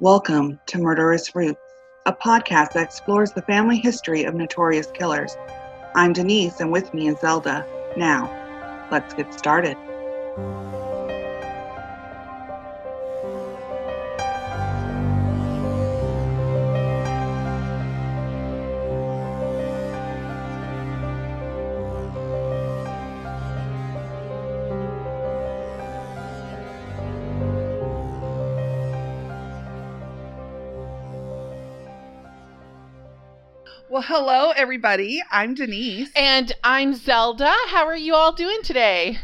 Welcome to Murderous Roots, a podcast that explores the family history of notorious killers. I'm Denise, and with me is Zelda. Now, let's get started. Well, hello, everybody. I'm Denise. And I'm Zelda. How are you all doing today?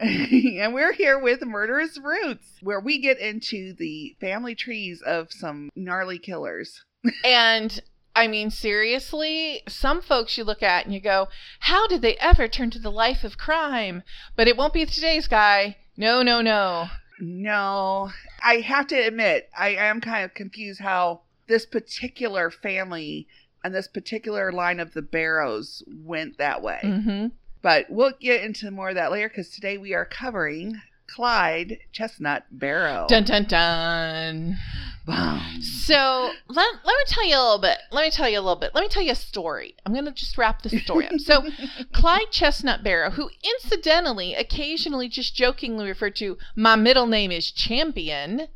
and we're here with Murderous Roots, where we get into the family trees of some gnarly killers. and I mean, seriously, some folks you look at and you go, how did they ever turn to the life of crime? But it won't be today's guy. No, no, no. No. I have to admit, I am kind of confused how this particular family and this particular line of the Barrows went that way. Mm-hmm. But we'll get into more of that later because today we are covering Clyde Chestnut Barrow. Dun dun dun. Boom. So let, let me tell you a little bit. Let me tell you a little bit. Let me tell you a story. I'm going to just wrap the story up. So, Clyde Chestnut Barrow, who incidentally, occasionally just jokingly referred to, my middle name is Champion.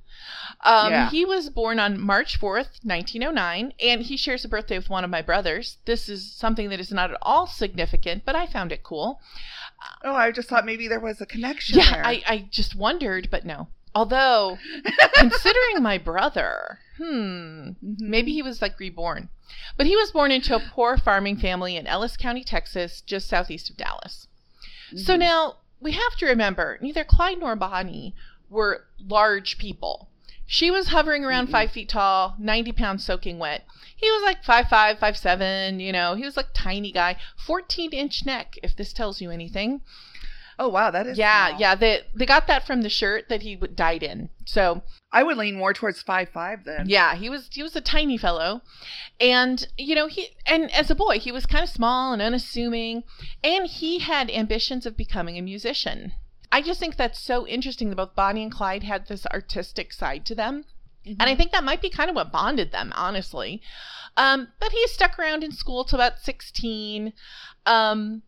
Um, Yeah. He was born on March 4th, 1909, and he shares a birthday with one of my brothers. This is something that is not at all significant, but I found it cool. Oh, I just thought maybe there was a connection Yeah, there. I, I just wondered, but no. Although, considering my brother, hmm, Mhm. maybe he was like reborn. But he was born into a poor farming family in Ellis County, Texas, just southeast of Dallas. So Mhm. now we have to remember neither Clyde nor Bonnie were large people. She was hovering around Mm-mm. five feet tall, 90 pounds soaking wet. He was like five five, five seven, you know, he was like tiny guy, 14 inch neck, if this tells you anything. Oh wow, that is Yeah, small. yeah. They they got that from the shirt that he died in. So I would lean more towards five five then. yeah, he was he was a tiny fellow, and you know he and as a boy he was kind of small and unassuming, and he had ambitions of becoming a musician. I just think that's so interesting that both Bonnie and Clyde had this artistic side to them. Mhm. And I think that might be kind of what bonded them, honestly. Um, but he stuck around in school till about 16. Um,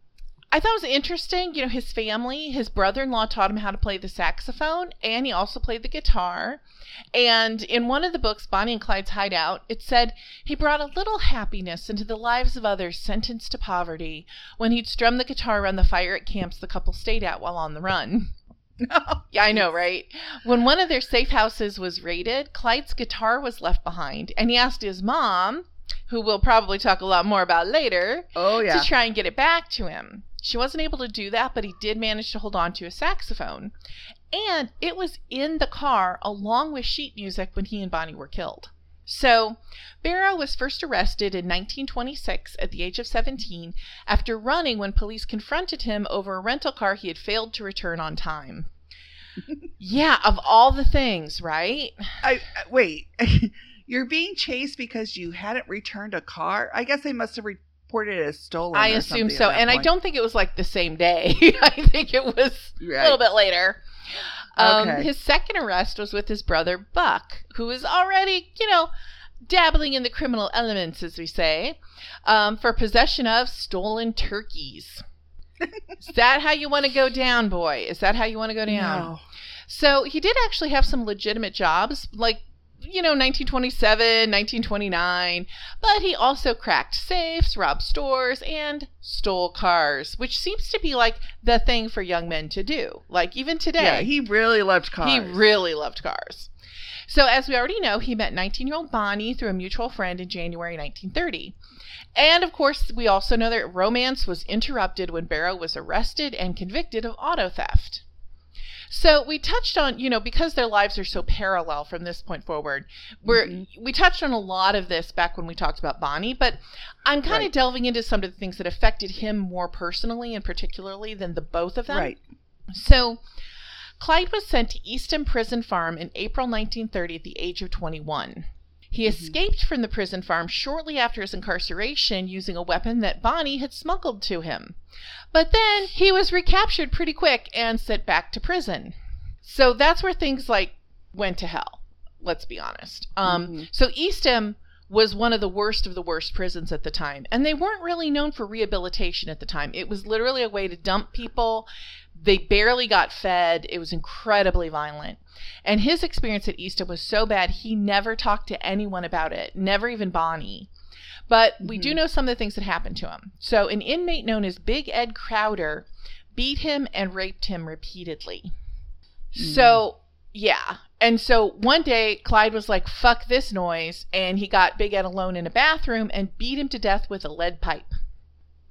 I thought it was interesting, you know, his family, his brother in law taught him how to play the saxophone, and he also played the guitar. And in one of the books, Bonnie and Clyde's Hideout, it said he brought a little happiness into the lives of others sentenced to poverty when he'd strum the guitar around the fire at camps the couple stayed at while on the run. Yeah, I know, right? When one of their safe houses was raided, Clyde's guitar was left behind, and he asked his mom, who we'll probably talk a lot more about later, oh yeah. to try and get it back to him. She wasn't able to do that, but he did manage to hold on to a saxophone. And it was in the car along with sheet music when he and Bonnie were killed. So, Barrow was first arrested in 1926 at the age of 17 after running when police confronted him over a rental car he had failed to return on time. yeah, of all the things, right? I, I- wait. You're being chased because you hadn't returned a car. I guess they must have reported as stolen. I assume so. And I don't think it was like the same day. I think it was a little bit later. Um, Okay. His second arrest was with his brother Buck, who was already, you know, dabbling in the criminal elements, as we say, um, for possession of stolen turkeys. Is that how you want to go down, boy? Is that how you want to go down? No. So he did actually have some legitimate jobs, like, you know, 1927, 1929, but he also cracked safes, robbed stores, and stole cars, which seems to be like the thing for young men to do. Like, even today. Yeah, he really loved cars. He really loved cars. So, as we already know, he met 19 year old Bonnie through a mutual friend in January 1930. And of course, we also know that romance was interrupted when Barrow was arrested and convicted of auto theft. So we touched on, you know, because their lives are so parallel from this point forward, we're Mhm. we touched on a lot of this back when we talked about Bonnie, but I'm kind Right. of delving into some of the things that affected him more personally and particularly than the both of them. Right. So, Clyde was sent to Eastham Prison Farm in April 1930 at the age of 21. He Mhm. escaped from the prison farm shortly after his incarceration using a weapon that Bonnie had smuggled to him. But then he was recaptured pretty quick and sent back to prison. So that's where things like went to hell. Let's be honest. Um, Mhm. So Eastham was one of the worst of the worst prisons at the time, and they weren't really known for rehabilitation at the time. It was literally a way to dump people. They barely got fed. It was incredibly violent. And his experience at Eastham was so bad, he never talked to anyone about it, never even Bonnie. But we do Mhm. know some of the things that happened to him. So, an inmate known as Big Ed Crowder beat him and raped him repeatedly. So, yeah. And so one day, Clyde was like, fuck this noise. And he got Big Ed alone in a bathroom and beat him to death with a lead pipe.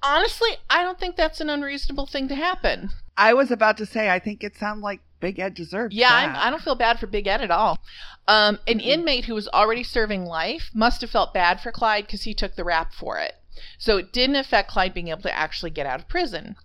Honestly, I don't think that's an unreasonable thing to happen. I was about to say, I think it sounded like Big Ed deserved Yeah, that. I, I don't feel bad for Big Ed at all. Um, an Mhm. inmate who was already serving life must have felt bad for Clyde because he took the rap for it. So it didn't affect Clyde being able to actually get out of prison.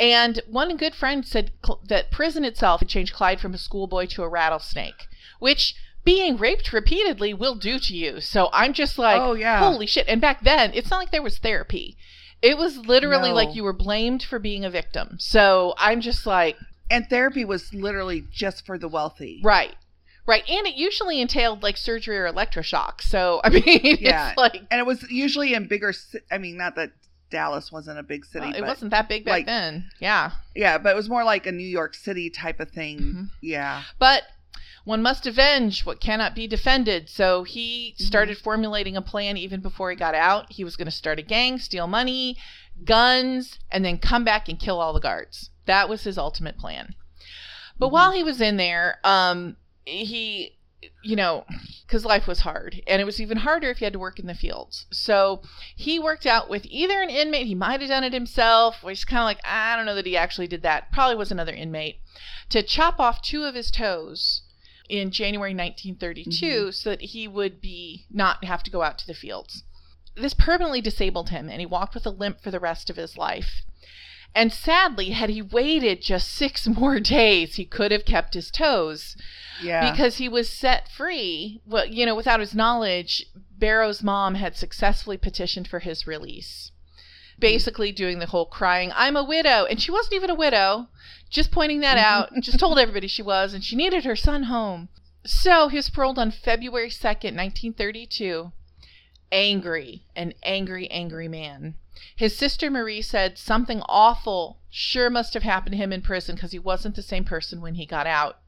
And one good friend said cl- that prison itself had changed Clyde from a schoolboy to a rattlesnake, which being raped repeatedly will do to you. So I'm just like, oh yeah. holy shit. And back then, it's not like there was therapy. It was literally No. like you were blamed for being a victim. So I'm just like, and therapy was literally just for the wealthy. Right. Right. And it usually entailed like surgery or electroshock. So, I mean, Yeah. it's like, And it was usually in bigger. I mean, not that Dallas wasn't a big city, well, it but wasn't that big back like- then. Yeah. yeah, but it was more like a New York City type of thing. Mhm. Yeah. But one must avenge what cannot be defended. So he Mhm. started formulating a plan even before he got out. He was going to start a gang, steal money, guns, and then come back and kill all the guards. That was his ultimate plan. But Mhm. while he was in there, um, he, you know, because life was hard, and it was even harder if you had to work in the fields. So he worked out with either an inmate, he might have done it himself, or he's kind of like, I don't know that he actually did that. Probably was another inmate, to chop off two of his toes in January 1932 mm-hmm. so that he would be not have to go out to the fields. This permanently disabled him, and he walked with a limp for the rest of his life. And sadly, had he waited just six more days, he could have kept his toes Yeah. because he was set free. Well, you know, without his knowledge, Barrow's mom had successfully petitioned for his release. Basically, doing the whole crying, I'm a widow. And she wasn't even a widow, just pointing that mm-hmm. out, just told everybody she was, and she needed her son home. So he was paroled on February 2nd, 1932. Angry, an angry, angry man. His sister Marie said something awful sure must have happened to him in prison because he wasn't the same person when he got out.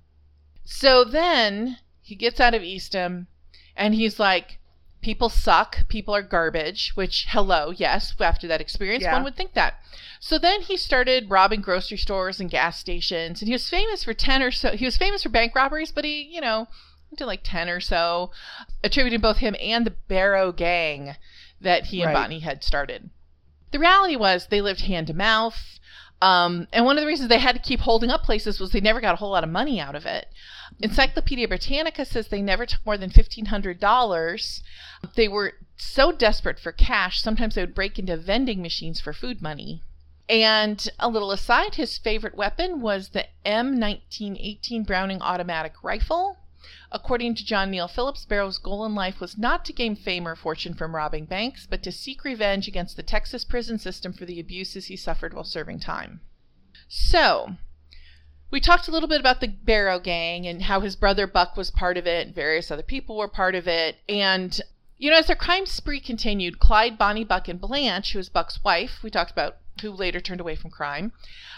So then he gets out of Eastham and he's like, people suck, people are garbage, which, hello, yes, after that experience, Yeah. one would think that. So then he started robbing grocery stores and gas stations, and he was famous for 10 or so, he was famous for bank robberies, but he, you know, did like 10 or so, attributing both him and the Barrow gang that he and Right. Bonnie had started. The reality was they lived hand to mouth. Um, and one of the reasons they had to keep holding up places was they never got a whole lot of money out of it. Encyclopedia Britannica says they never took more than $1,500. They were so desperate for cash, sometimes they would break into vending machines for food money. And a little aside, his favorite weapon was the M1918 Browning automatic rifle. According to John Neal Phillips, Barrow's goal in life was not to gain fame or fortune from robbing banks, but to seek revenge against the Texas prison system for the abuses he suffered while serving time. So, we talked a little bit about the Barrow gang and how his brother Buck was part of it, and various other people were part of it. And, you know, as their crime spree continued, Clyde, Bonnie, Buck, and Blanche, who was Buck's wife, we talked about who later turned away from crime,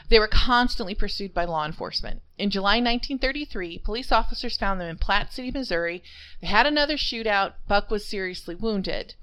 they were constantly pursued by law enforcement. In July 1933, police officers found them in Platte City, Missouri. They had another shootout. Buck was seriously wounded.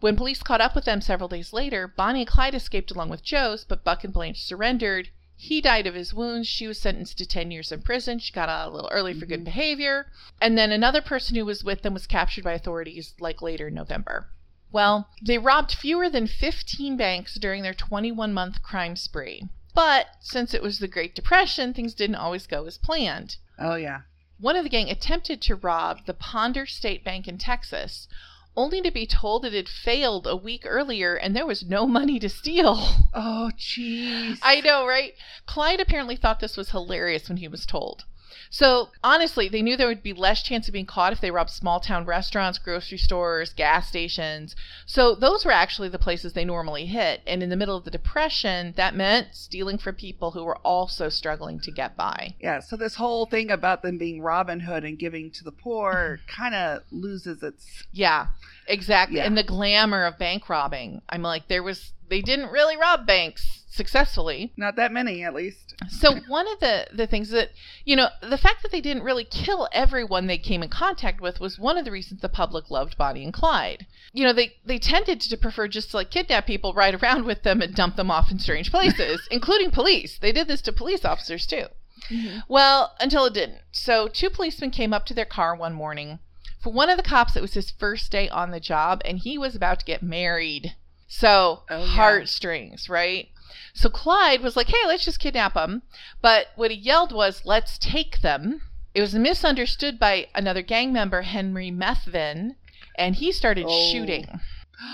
When police caught up with them several days later, Bonnie and Clyde escaped along with Jones, but Buck and Blanche surrendered. He died of his wounds. She was sentenced to 10 years in prison. She got out a little early for good Mhm. behavior. And then another person who was with them was captured by authorities like later in November. Well, they robbed fewer than 15 banks during their 21 month crime spree. But since it was the Great Depression, things didn't always go as planned. oh yeah. One of the gang attempted to rob the Ponder State Bank in Texas, only to be told it had failed a week earlier and there was no money to steal. Oh jeez. I know, right? Clyde apparently thought this was hilarious when he was told. So honestly, they knew there would be less chance of being caught if they robbed small town restaurants, grocery stores, gas stations. So those were actually the places they normally hit. And in the middle of the Depression, that meant stealing from people who were also struggling to get by. Yeah, so this whole thing about them being Robin Hood and giving to the poor mm-hmm. kind of loses its. Yeah, exactly. Yeah. And the glamour of bank robbing. I'm like, there was, they didn't really rob banks successfully. Not that many, at least. So one of the the things that you know the fact that they didn't really kill everyone they came in contact with was one of the reasons the public loved Bonnie and Clyde. You know they they tended to prefer just to like kidnap people, ride around with them, and dump them off in strange places, including police. They did this to police officers too. Mm-hmm. Well, until it didn't. So two policemen came up to their car one morning. For one of the cops, it was his first day on the job, and he was about to get married. So Oh, yeah. heartstrings, right? So Clyde was like, "Hey, let's just kidnap them." But what he yelled was, "Let's take them." It was misunderstood by another gang member, Henry Methvin, and he started Oh. shooting.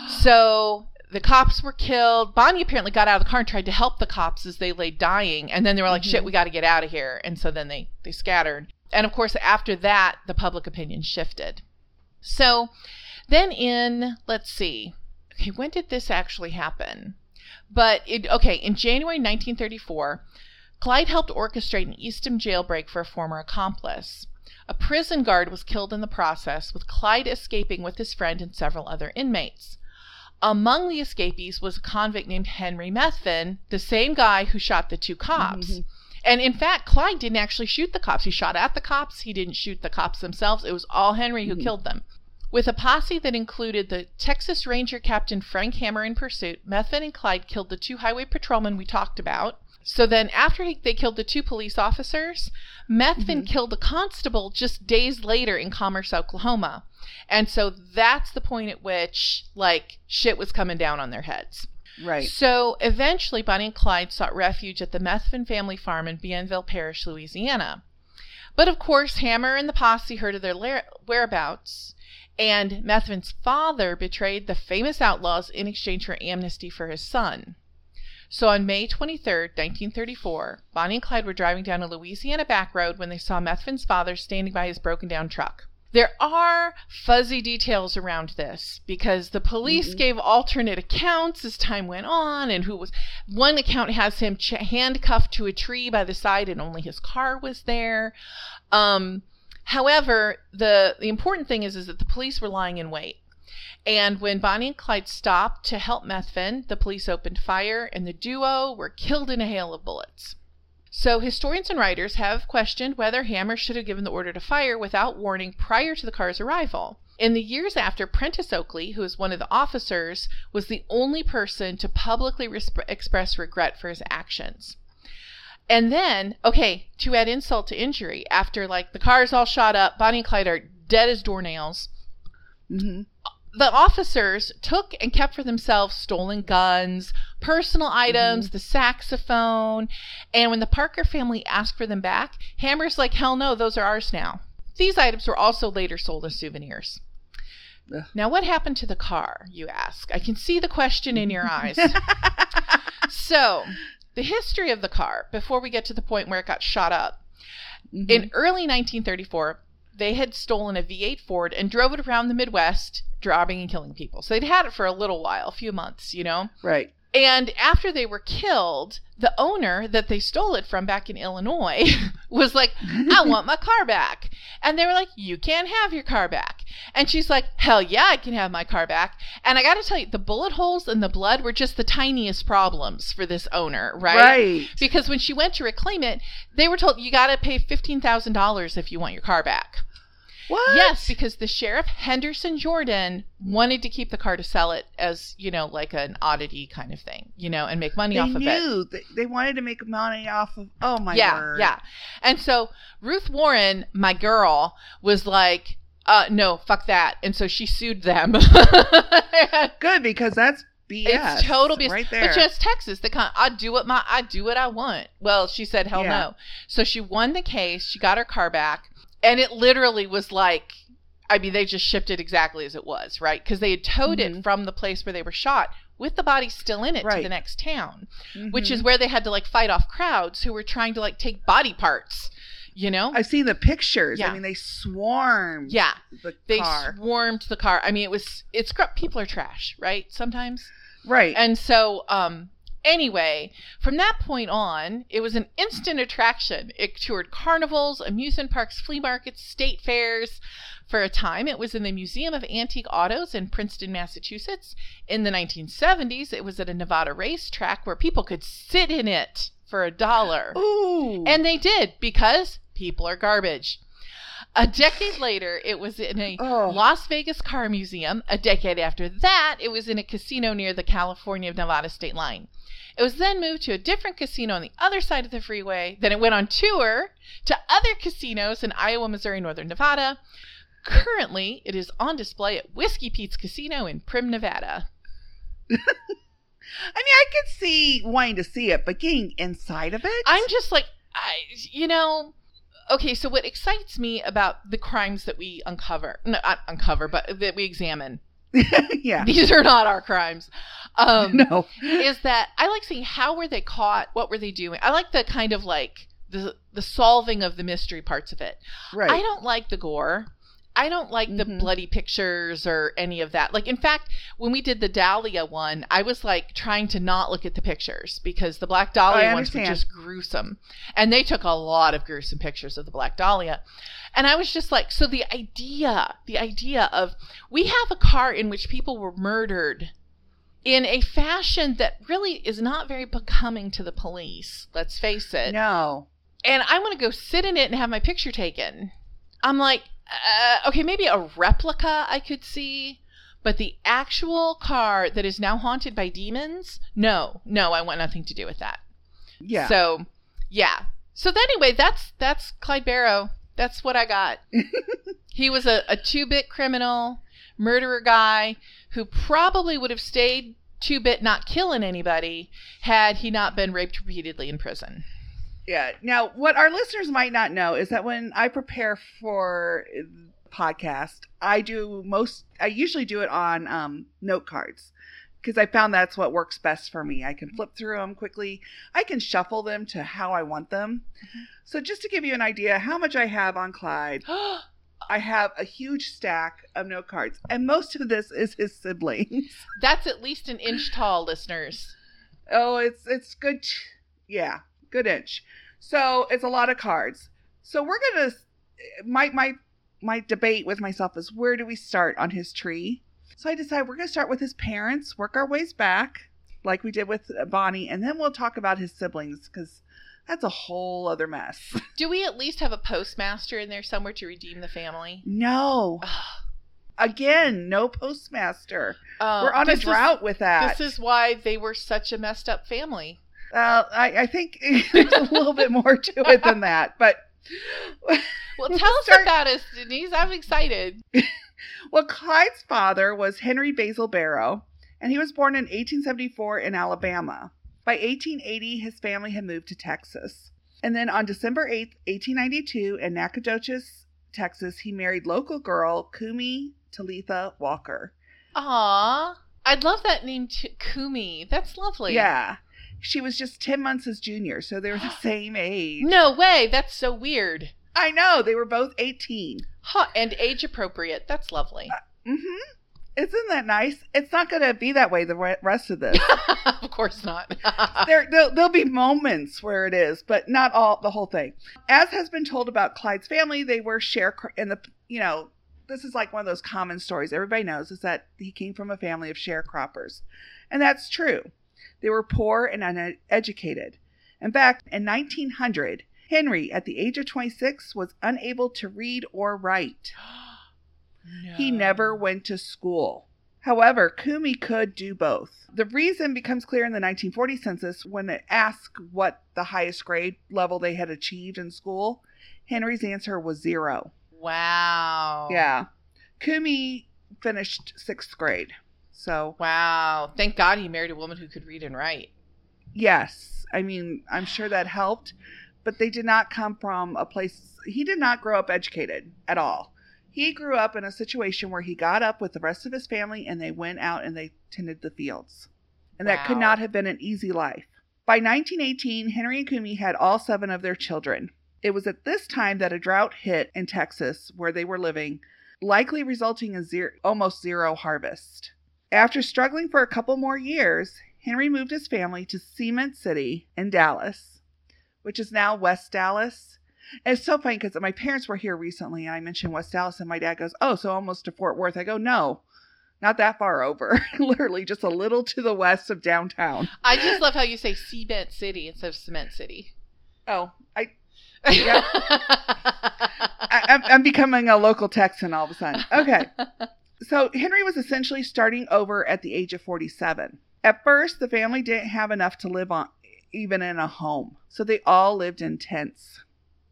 So the cops were killed. Bonnie apparently got out of the car and tried to help the cops as they lay dying, and then they were like, "Shit, Mhm. we got to get out of here." And so then they they scattered. And of course, after that, the public opinion shifted. So then in let's see, okay, when did this actually happen? But it okay in January 1934, Clyde helped orchestrate an Eastham jailbreak for a former accomplice. A prison guard was killed in the process, with Clyde escaping with his friend and several other inmates. Among the escapees was a convict named Henry Methvin, the same guy who shot the two cops. Mhm. And in fact, Clyde didn't actually shoot the cops. He shot at the cops. He didn't shoot the cops themselves. It was all Henry who Mhm. killed them. With a posse that included the Texas Ranger Captain Frank Hammer in pursuit, Methvin and Clyde killed the two highway patrolmen we talked about. So then, after he, they killed the two police officers, Methvin Mhm. killed a constable just days later in Commerce, Oklahoma. And so that's the point at which, like, shit was coming down on their heads. Right. So eventually, Bonnie and Clyde sought refuge at the Methvin family farm in Bienville Parish, Louisiana. But of course, Hammer and the posse heard of their la- whereabouts, and Methvin's father betrayed the famous outlaws in exchange for amnesty for his son. So on May 23rd, 1934, Bonnie and Clyde were driving down a Louisiana back road when they saw Methvin's father standing by his broken down truck. There are fuzzy details around this because the police Mhm. gave alternate accounts as time went on, and who was one account has him ch- handcuffed to a tree by the side, and only his car was there. Um, however, the the important thing is is that the police were lying in wait. And when Bonnie and Clyde stopped to help Methvin, the police opened fire, and the duo were killed in a hail of bullets. So, historians and writers have questioned whether Hammer should have given the order to fire without warning prior to the car's arrival. In the years after, Prentiss Oakley, who was one of the officers, was the only person to publicly resp- express regret for his actions. And then, okay, to add insult to injury, after like the car's all shot up, Bonnie and Clyde are dead as doornails hmm the officers took and kept for themselves stolen guns, personal items, the saxophone, and when the Parker family asked for them back, Hammer's like, hell no, those are ours now. These items were also later sold as souvenirs. Ugh. Now, what happened to the car, you ask? I can see the question in your eyes. so, the history of the car, before we get to the point where it got shot up, Mhm. in early 1934, they had stolen a V8 Ford and drove it around the Midwest, robbing and killing people. So they'd had it for a little while, a few months, you know? right. And after they were killed, the owner that they stole it from back in Illinois was like, I want my car back. And they were like, You can't have your car back. And she's like, Hell yeah, I can have my car back. And I got to tell you, the bullet holes and the blood were just the tiniest problems for this owner, right? Right. Because when she went to reclaim it, they were told, You got to pay $15,000 if you want your car back. What? Yes, because the sheriff Henderson Jordan wanted to keep the car to sell it as, you know, like an oddity kind of thing, you know, and make money they off of it. they, they wanted to make money off of. Oh my yeah, word. yeah. And so Ruth Warren, my girl, was like, uh, no, fuck that. And so she sued them. Good because that's BS. It's total BS. right there. But just Texas, the kind I do what my I do what I want. Well, she said hell Yeah. no. So she won the case. She got her car back, and it literally was like, I mean, they just shipped it exactly as it was, right? Because they had towed it Mhm. from the place where they were shot with the body still in it to the next town, which Mhm. is where they had to like fight off crowds who were trying to like take body parts. You know? I've seen the pictures. Yeah. I mean, they swarmed yeah. the They car. swarmed the car. I mean, it was it's people are trash, right? Sometimes. right. And so, um, anyway, from that point on, it was an instant attraction. It toured carnivals, amusement parks, flea markets, state fairs. For a time, it was in the Museum of Antique Autos in Princeton, Massachusetts. In the 1970s, it was at a Nevada racetrack where people could sit in it for a dollar. Ooh. And they did because people are garbage. A decade later, it was in a Oh. Las Vegas car museum. A decade after that, it was in a casino near the California Nevada state line. It was then moved to a different casino on the other side of the freeway. Then it went on tour to other casinos in Iowa, Missouri, Northern Nevada. Currently, it is on display at Whiskey Pete's Casino in Primm, Nevada. I mean, I could see wanting to see it, but getting inside of it. I'm just like, I, you know, okay. So what excites me about the crimes that we uncover, no, not uncover, but that we examine. yeah. These are not our crimes. Um, no. is that I like seeing how were they caught? What were they doing? I like the kind of like the the solving of the mystery parts of it. Right. I don't like the gore. I don't like the Mhm. bloody pictures or any of that. Like, in fact, when we did the Dahlia one, I was like trying to not look at the pictures because the Black Dahlia I ones were just gruesome. And they took a lot of gruesome pictures of the Black Dahlia. And I was just like, so the idea, the idea of we have a car in which people were murdered in a fashion that really is not very becoming to the police, let's face it No. and I want to go sit in it and have my picture taken. I'm like, uh, okay, maybe a replica I could see, but the actual car that is now haunted by demons, no, no, I want nothing to do with that. Yeah. So, yeah. So then anyway, that's that's Clyde Barrow. That's what I got. he was a, a two-bit criminal, murderer guy who probably would have stayed two-bit not killing anybody had he not been raped repeatedly in prison. Yeah. Now, what our listeners might not know is that when I prepare for the podcast, I do most. I usually do it on um, note cards because I found that's what works best for me. I can mm-hmm. flip through them quickly. I can shuffle them to how I want them. Mm-hmm. So, just to give you an idea how much I have on Clyde, I have a huge stack of note cards, and most of this is his siblings. That's at least an inch tall, listeners. Oh, it's it's good. Yeah, good inch. So it's a lot of cards. So we're gonna my my my debate with myself is where do we start on his tree? So I decide we're gonna start with his parents, work our ways back, like we did with Bonnie, and then we'll talk about his siblings because that's a whole other mess. Do we at least have a postmaster in there somewhere to redeem the family? No, again, no postmaster. Oh, we're on a this is- drought with that. This is why they were such a messed up family. Uh, I, I think there's a little bit more to it than that, but Well, We'll tell us start- about us, Denise. I'm excited. Well, Clyde's father was Henry Basil Barrow, and he was born in 1874 in Alabama. By 1880, his family had moved to Texas. And then on December 8th, 1892, in Nacogdoches, Texas, he married local girl Cumie Talitha Walker. Aw, I'd love that name. Cumie. That's lovely. Yeah. She was just 10 months his junior, so they were the same age. No way. That's so weird. I know, they were both 18. Huh, and age appropriate. That's lovely. Mm-hmm. Isn't that nice? It's not going to be that way the rest of this. of course not. there there'll, there'll be moments where it is, but not all the whole thing. As has been told about Clyde's family, they were share and the you know this is like one of those common stories everybody knows is that he came from a family of sharecroppers, and that's true. They were poor and uneducated. In fact, in 1900, Henry, at the age of 26, was unable to read or write. He never went to school. However, Cumie could do both. The reason becomes clear in the 1940 census when it asked what the highest grade level they had achieved in school. Henry's answer was zero. Wow. Yeah. Kumi finished sixth grade. So, Wow. Thank God he married a woman who could read and write. yes, I mean, I'm sure that helped, but they did not come from a place, he did not grow up educated at all. He grew up in a situation where he got up with the rest of his family and they went out and they tended the fields. And that could not have been an easy life. By 1918, Henry and Cumie had all seven of their children. It was at this time that a drought hit in Texas where they were living, likely resulting in zero, almost zero harvest. After struggling for a couple more years, Henry moved his family to Cement City in Dallas, which is now West Dallas. And it's so funny because my parents were here recently and I mentioned West Dallas, and my dad goes, Oh, so almost to Fort Worth. I go, No, not that far over. Literally just a little to the west of downtown. I just love how you say Cement City instead of Cement City. Oh, I. Yeah. I I'm, I'm becoming a local Texan all of a sudden. Okay. So Henry was essentially starting over at the age of 47. At first, the family didn't have enough to live on, even in a home. So they all lived in tents.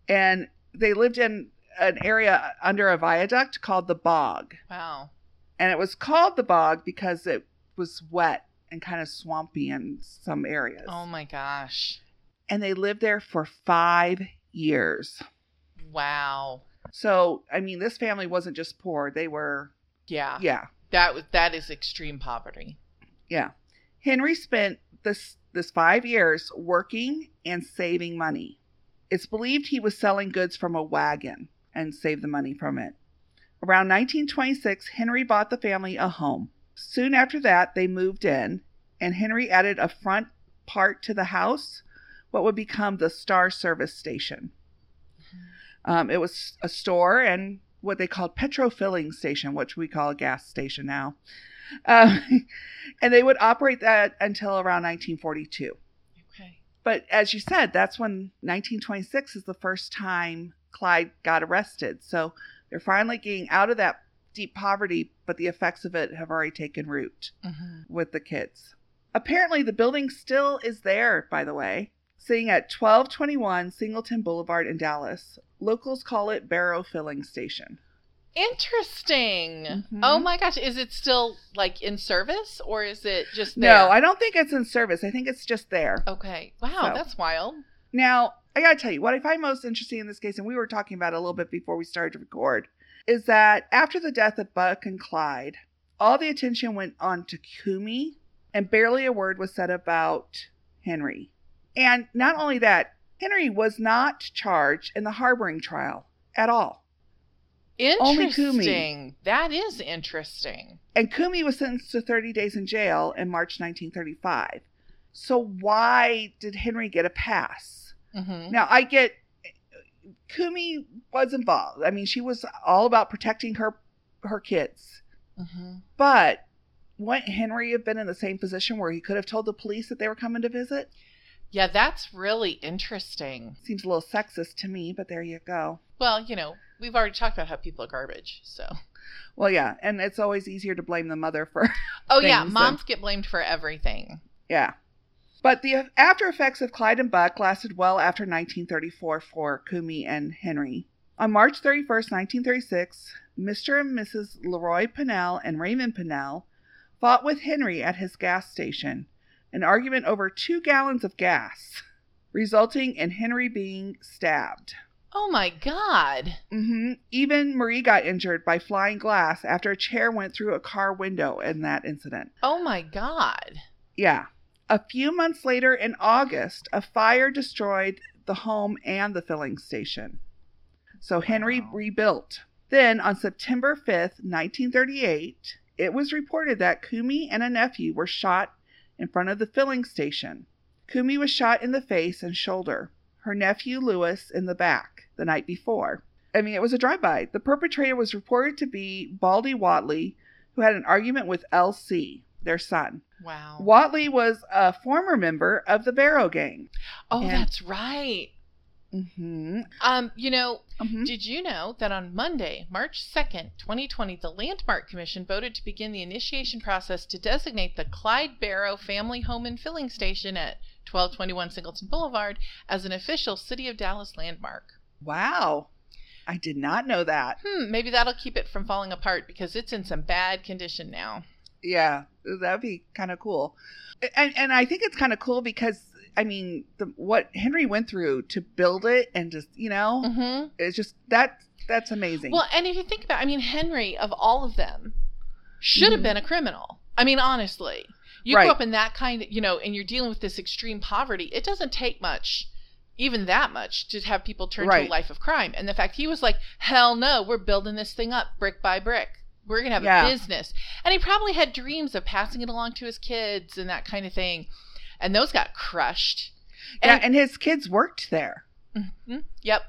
And they lived in an area under a viaduct called the Bog. wow. And it was called the Bog because it was wet and kind of swampy in some areas. Oh my gosh. And they lived there for five years. Wow. So, I mean, this family wasn't just poor. They were, Yeah. yeah, That was that is extreme poverty. yeah. Henry spent this this five years working and saving money. It's believed he was selling goods from a wagon and saved the money from it. Around 1926, Henry bought the family a home. Soon after that, they moved in, and Henry added a front part to the house, what would become the Star Service Station. Um, it was a store and what they called petro filling station, which we call a gas station now. Um, and they would operate that until around 1942. Okay. But as you said, that's when 1926 is the first time Clyde got arrested. So they're finally getting out of that deep poverty, but the effects of it have already taken root hmm with the kids. Apparently, the building still is there, by the way, sitting at 1221 Singleton Boulevard in Dallas. Locals call it Barrow Filling Station. Interesting. Mhm. Oh my gosh, is it still like in service or is it just No. I don't think it's in service. I think it's just there. Okay. Wow, So- that's wild. Now, I gotta tell you, what I find most interesting in this case, and we were talking about it a little bit before we started to record, is that after the death of Buck and Clyde, all the attention went on to Cumie, and barely a word was said about Henry. And not only that, Henry was not charged in the harboring trial at all. Interesting. That is interesting. And Cumie was sentenced to 30 days in jail in March 1935. So why did Henry get a pass? hmm Now I get Cumie was involved. I mean, she was all about protecting her her kids. hmm But wouldn't Henry have been in the same position where he could have told the police that they were coming to visit? Yeah, that's really interesting. Seems a little sexist to me, but there you go. Well, you know, we've already talked about how people are garbage. So. Well, yeah, and it's always easier to blame the mother for Oh yeah, moms get blamed for everything. yeah. But the after effects of Clyde and Buck lasted well after 1934 for Cumie and Henry. On March 31st, 1936, Mr. and Mrs. Leroy Pennell and Raymond Pennell fought with Henry at his gas station, an argument over two gallons of gas, resulting in Henry being stabbed. Oh my god. hmm Even Marie got injured by flying glass after a chair went through a car window in that incident. Oh my god. Yeah. A few months later in August, a fire destroyed the home and the filling station. So Henry Wow. rebuilt. Then on September 5th, 1938, it was reported that Cumie and a nephew were shot in front of the filling station. Cumie was shot in the face and shoulder, her nephew Lewis in the back the night before. I mean, it was a drive-by. The perpetrator was reported to be Baldy Watley, who had an argument with LC, their son. Wow. Watley was a former member of the Barrow Gang. Oh, and- that's right. Mm-hmm. Um, you know, hmm did you know that on Monday, March 2nd, 2020, the Landmark Commission voted to begin the initiation process to designate the Clyde Barrow Family Home and Filling Station at 1221 Singleton Boulevard as an official City of Dallas landmark? Wow. I did not know that. Hmm, maybe that'll keep it from falling apart because it's in some bad condition now. Yeah, that'd be kind of cool. And, and I think it's kind of cool because, I mean, the, what Henry went through to build it and just, you know, Mm-hmm. it's just that that's amazing. Well, and if you think about, I mean, Henry of all of them should have Mhm. been a criminal. I mean, honestly, you Right. grew up in that kind of, you know, and you're dealing with this extreme poverty. It doesn't take much even that much to have people turn Right. to a life of crime. And the fact he was like, hell no, we're building this thing up brick by brick. We're going to have Yeah. a business. And he probably had dreams of passing it along to his kids and that kind of thing. And those got crushed. yeah, And- and his kids worked there. Mhm. Yep.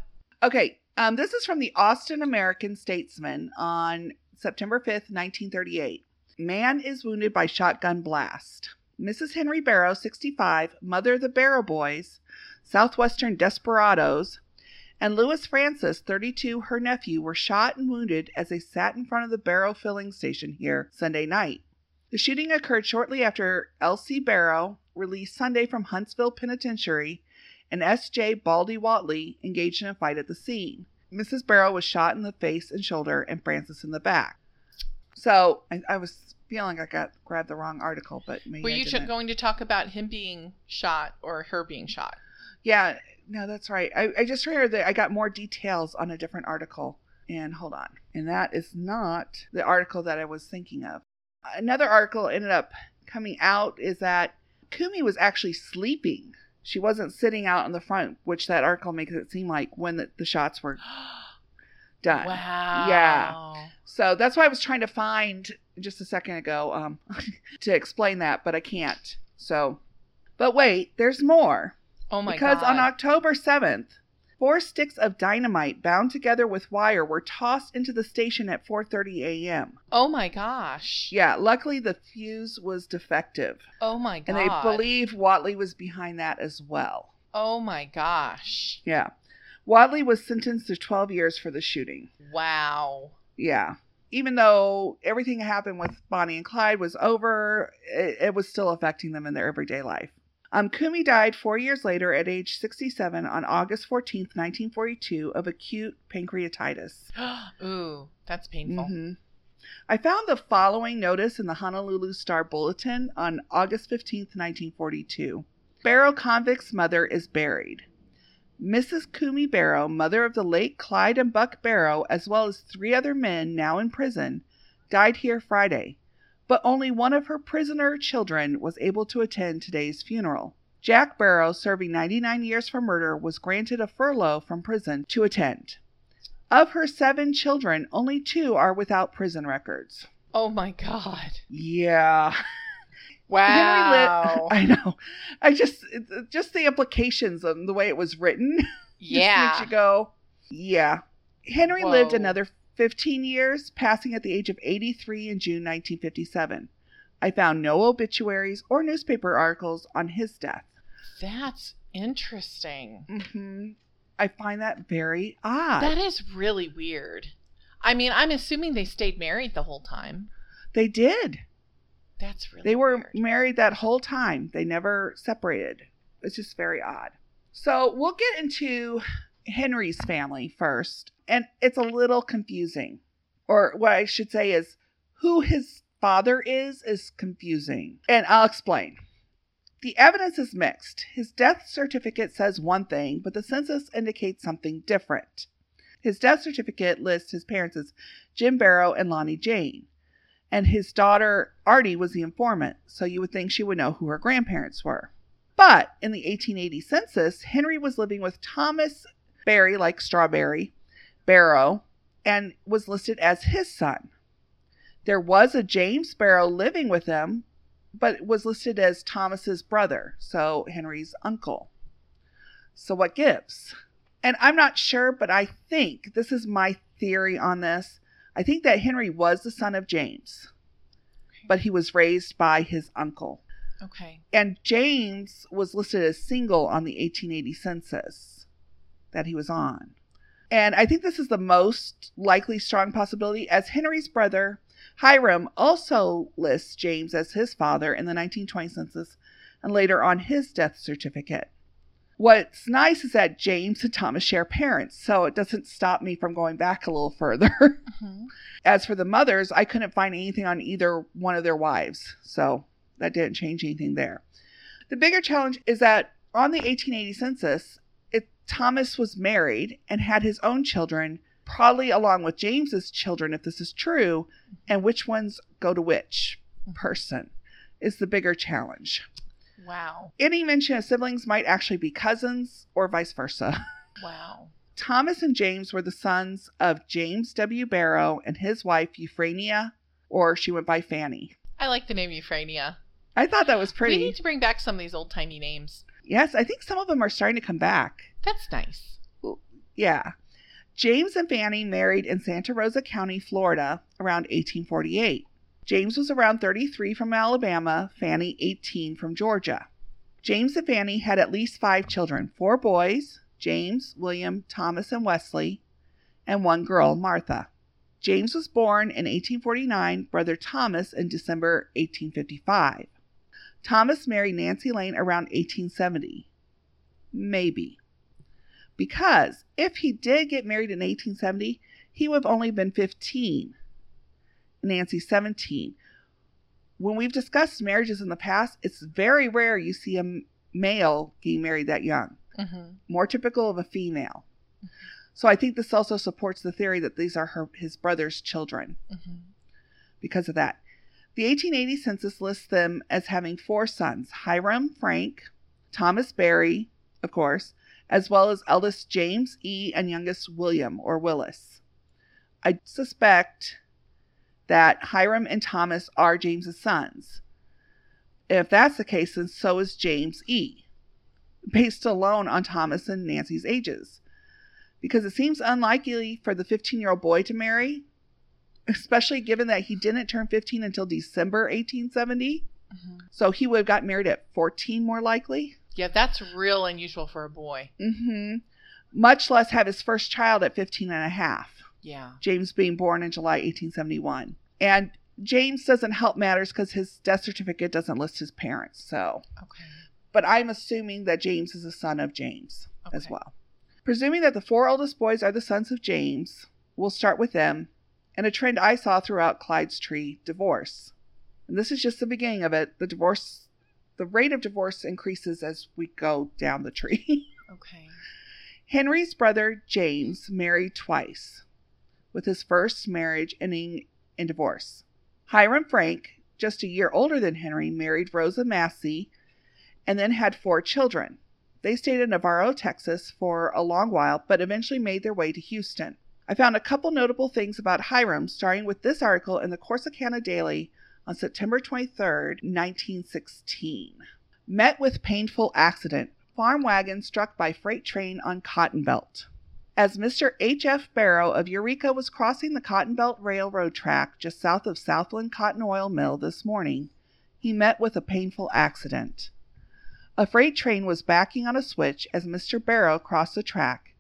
Okay, um, this is from the Austin American Statesman on September 5th, 1938. Man is wounded by shotgun blast. Mrs. Henry Barrow, 65, mother of the Barrow Boys, Southwestern Desperados, and Louis Francis, 32, her nephew, were shot and wounded as they sat in front of the Barrow filling station here Sunday night. The shooting occurred shortly after L.C. Barrow, released Sunday from Huntsville Penitentiary, and S.J. Baldy Watley engaged in a fight at the scene. Mrs. Barrow was shot in the face and shoulder, and Francis in the back. So I, I was feeling like I got grabbed the wrong article, but maybe Were you didn't. going to talk about him being shot or her being shot? Yeah, no, that's right. I, I just heard that I got more details on a different article. And hold on. And that is not the article that I was thinking of. Another article ended up coming out is that Cumie was actually sleeping. She wasn't sitting out in the front, which that article makes it seem like when the, the shots were done. Wow. Yeah. So that's why I was trying to find just a second ago um, to explain that, but I can't. So, but wait, there's more. Oh my god. because god. on October 7th, four sticks of dynamite bound together with wire were tossed into the station at 4:30 a.m. oh my gosh. Yeah, luckily the fuse was defective, Oh my god. and they believe Watley was behind that as well. Oh my gosh. Yeah. Watley was sentenced to 12 years for the shooting. Wow. Yeah. Even though everything that happened with Bonnie and Clyde was over, it, it was still affecting them in their everyday life. Um, Cumie died four years later at age 67 on August 14th, 1942, of acute pancreatitis. Ooh, that's painful. Mhm. I found the following notice in the Honolulu Star Bulletin on August 15th, 1942. Barrow convict's mother is buried. Mrs. Cumie Barrow, mother of the late Clyde and Buck Barrow, as well as three other men now in prison, died here Friday, but only one of her prisoner children was able to attend today's funeral. Jack Barrow, serving 99 years for murder, was granted a furlough from prison to attend. Of her seven children, only two are without prison records. Oh my god. Yeah. Wow. Lit- I know. I just just the implications of the way it was written. just yeah. makes you go, yeah. Henry lived another 15 years, passing at the age of 83 in June 1957. I found no obituaries or newspaper articles on his death. That's interesting. hmm I find that very odd. That is really weird. I mean, I'm assuming they stayed married the whole time. they did. That's really They were weird. married that whole time. They never separated. It's just very odd. So we'll get into Henry's family first. And it's a little confusing. Or what I should say is who his father is is confusing. And I'll explain. The evidence is mixed. His death certificate says one thing, but the census indicates something different. His death certificate lists his parents as Jim Barrow and Lonnie Jane and his daughter Artie was the informant, so you would think she would know who her grandparents were. But in the 1880 census, Henry was living with Thomas Barry, like Strawberry, Barrow, and was listed as his son. There was a James Barrow living with them, but was listed as Thomas's brother, so Henry's uncle. So what gives? And I'm not sure, but I think this is my theory on this. I think that Henry was the son of James, but he was raised by his uncle. Okay. And James was listed as single on the 1880 census that he was on. And I think this is the most likely strong possibility, as Henry's brother, Hiram, also lists James as his father in the 1920 census and later on his death certificate. What's nice is that James and Thomas share parents, so it doesn't stop me from going back a little further. Mhm. As for the mothers, I couldn't find anything on either one of their wives, so that didn't change anything there. The bigger challenge is that on the 1880 census, Thomas was married and had his own children, probably along with James's children, if this is true, and which ones go to which person is the bigger challenge. Wow. Any mention of siblings might actually be cousins or vice versa. Wow. Thomas and James were the sons of James W. Barrow and his wife Euphranea, or she went by Fanny. I like the name Euphranea. I thought that was pretty. We need to bring back some of these old timey names. Yes, I think some of them are starting to come back. That's nice. Yeah. James and Fanny married in Santa Rosa County, Florida, around 1848. James was around 33 from Alabama, Fanny 18 from Georgia. James and Fanny had at least five children four boys James, William, Thomas, and Wesley, and one girl, Martha. James was born in 1849, brother Thomas in December 1855. Thomas married Nancy Lane around 1870. Maybe. Because if he did get married in 1870, he would have only been 15. Nancy 17. When we've discussed marriages in the past, it's very rare you see a male getting married that young. Mm-hmm. More typical of a female. So I think this also supports the theory that these are her his brother's children Mm-hmm. because of that. The 1880 census lists them as having four sons Hiram, Frank, Thomas Barry, of course, as well as eldest James E. and youngest William or Willis. I suspect that Hiram and Thomas are James's sons. If that's the case, then so is James E., based alone on Thomas and Nancy's ages. Because it seems unlikely for the 15 year old boy to marry, especially given that he didn't turn 15 until December 1870. Mm-hmm. So he would have got married at 14 more likely. Yeah, that's real unusual for a boy. Mm-hmm. Much less have his first child at 15 and a half. Yeah. James being born in July 1871. And James doesn't help matters because his death certificate doesn't list his parents. So, Okay. but I'm assuming that James is a son of James as Okay. well. Presuming that the four oldest boys are the sons of James, we'll start with them and a trend I saw throughout Clyde's tree divorce. And this is just the beginning of it. The divorce, the rate of divorce increases as we go down the tree. Okay. Henry's brother James married twice, with his first marriage ending in divorce. Hiram Frank, just a year older than Henry, married Rosa Massey and then had four children. They stayed in Navarro, Texas for a long while, but eventually made their way to Houston. I found a couple notable things about Hiram, starting with this article in the Corsicana Daily on September 23rd, 1916. Met with painful accident. Farm wagon struck by freight train on Cotton Belt. As Mr. H.F. Barrow of Eureka was crossing the Cotton Belt Railroad track just south of Southland Cotton Oil Mill this morning, he met with a painful accident. A freight train was backing on a switch as Mr. Barrow crossed the track.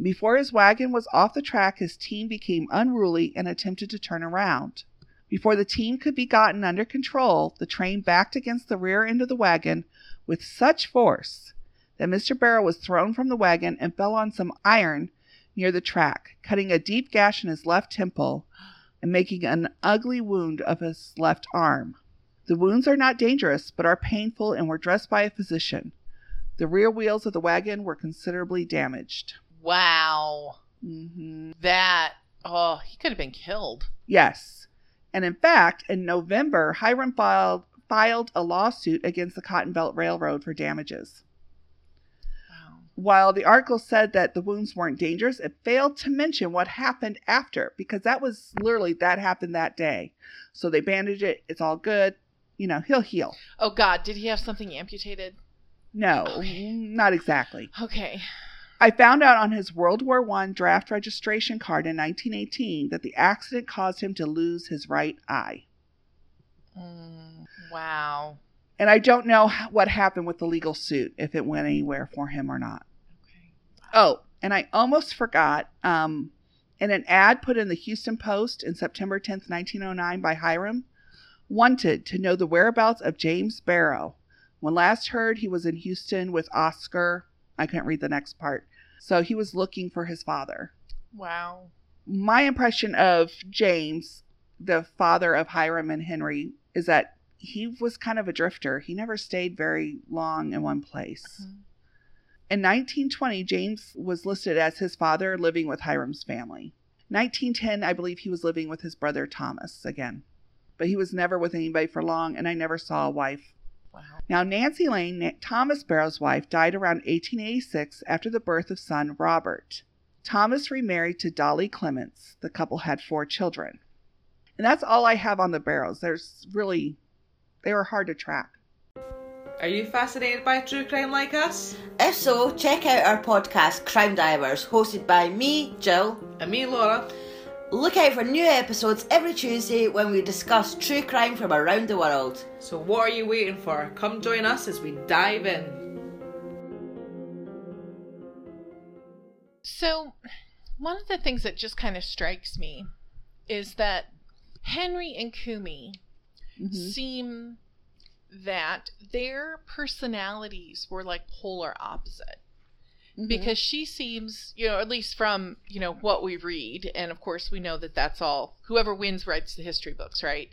Before his wagon was off the track, his team became unruly and attempted to turn around. Before the team could be gotten under control, the train backed against the rear end of the wagon with such force that Mr. Barrow was thrown from the wagon and fell on some iron near the track, cutting a deep gash in his left temple and making an ugly wound of his left arm. The wounds are not dangerous, but are painful and were dressed by a physician. The rear wheels of the wagon were considerably damaged. Wow. Mm-hmm. That. Oh, he could have been killed. Yes. And in fact, in November, Hiram filed, filed a lawsuit against the Cotton Belt Railroad for damages. Wow. While the article said that the wounds weren't dangerous, it failed to mention what happened after because that was literally that happened that day. So they bandaged it. It's all good. You know, he'll heal. Oh God, did he have something amputated? No, Okay. not exactly. Okay. I found out on his World War I draft registration card in 1918 that the accident caused him to lose his right eye. Mm, wow. And I don't know what happened with the legal suit, if it went anywhere for him or not. Okay. Oh, and I almost forgot. Um, in an ad put in the Houston Post in September 10th, 1909 by Hiram, wanted to know the whereabouts of James Barrow. When last heard, he was in Houston with Oscar. I couldn't read the next part. So he was looking for his father. Wow. My impression of James, the father of Hiram and Henry, is that he was kind of a drifter. He never stayed very long in one place. Mhm. In 1920, James was listed as his father living with Hiram's family. 1910, I believe he was living with his brother Thomas again. But he was never with anybody for long, and I never saw a wife Wow. Now, Nancy Lane, Thomas Barrow's wife, died around 1886 after the birth of son Robert. Thomas remarried to Dolly Clements. The couple had four children. And that's all I have on the Barrows. There's really, they were hard to track. Are you fascinated by true crime like us? If so, check out our podcast, Crime Divers, hosted by me, Jill. And me, Laura. Look out for new episodes every Tuesday when we discuss true crime from around the world. So what are you waiting for? Come join us as we dive in. So, one of the things that just kind of strikes me is that Henry and Cumie Mhm. seem that their personalities were like polar opposite. Mhm. because she seems, you know, at least from, you know, what we read, and of course we know that that's all whoever wins writes the history books, right?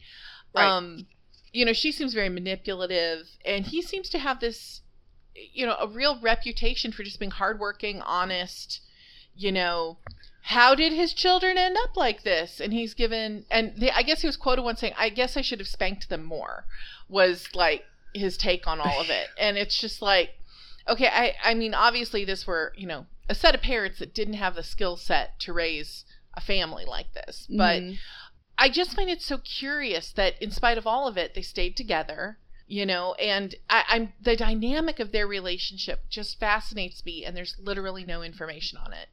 Right. Um, you know, she seems very manipulative, and he seems to have this, you know, a real reputation for just being hardworking, honest. You know, how did his children end up like this? And he's given, and they, I guess he was quoted once saying, "I guess I should have spanked them more." Was like his take on all of it, and it's just like okay i i mean obviously this were you know a set of parents that didn't have the skill set to raise a family like this but Mhm. i just find it so curious that in spite of all of it they stayed together you know and I, i'm the dynamic of their relationship just fascinates me and there's literally no information on it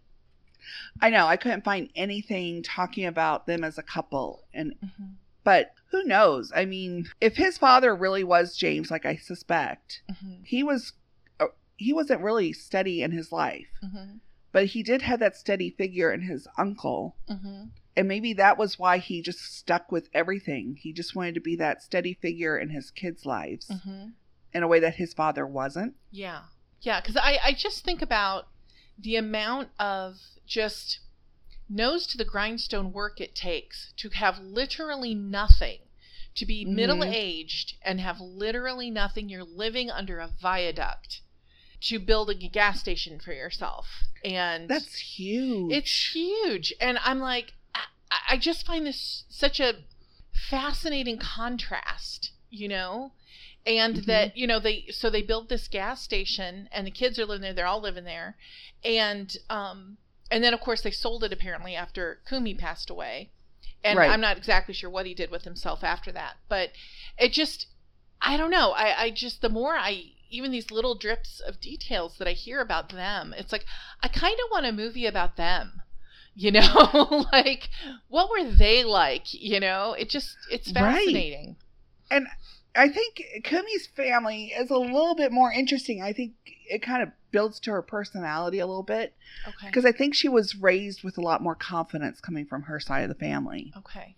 I know I couldn't find anything talking about them as a couple, and mm-hmm. but who knows? I mean, if his father really was James, like I suspect, Mm-hmm. he was he wasn't really steady in his life, Mm-hmm. but he did have that steady figure in his uncle, Mm-hmm. and maybe that was why he just stuck with everything. He just wanted to be that steady figure in his kids' lives Mm-hmm. in a way that his father wasn't. Yeah. Yeah, because I, I just think about the amount of just nose to the grindstone work it takes to have literally nothing, to be Mhm. middle aged and have literally nothing. You're living under a viaduct to build a gas station for yourself. And That's huge. it's huge. And I'm like, I, I just find this such a fascinating contrast, you know? And Mhm. that, you know, they, so they build this gas station and the kids are living there. They're all living there. And, um, and then of course they sold it apparently after Cumie passed away. And Right. I'm not exactly sure what he did with himself after that, but it just, I don't know. I, I just, the more I, even these little drips of details that I hear about them, it's like, I kind of want a movie about them. You know, like what were they like? You know, it just it's Right. fascinating. and I think Cumie's family is a little bit more interesting. I think it kind of builds to her personality a little bit Okay. because I think she was raised with a lot more confidence coming from her side of the family. Okay.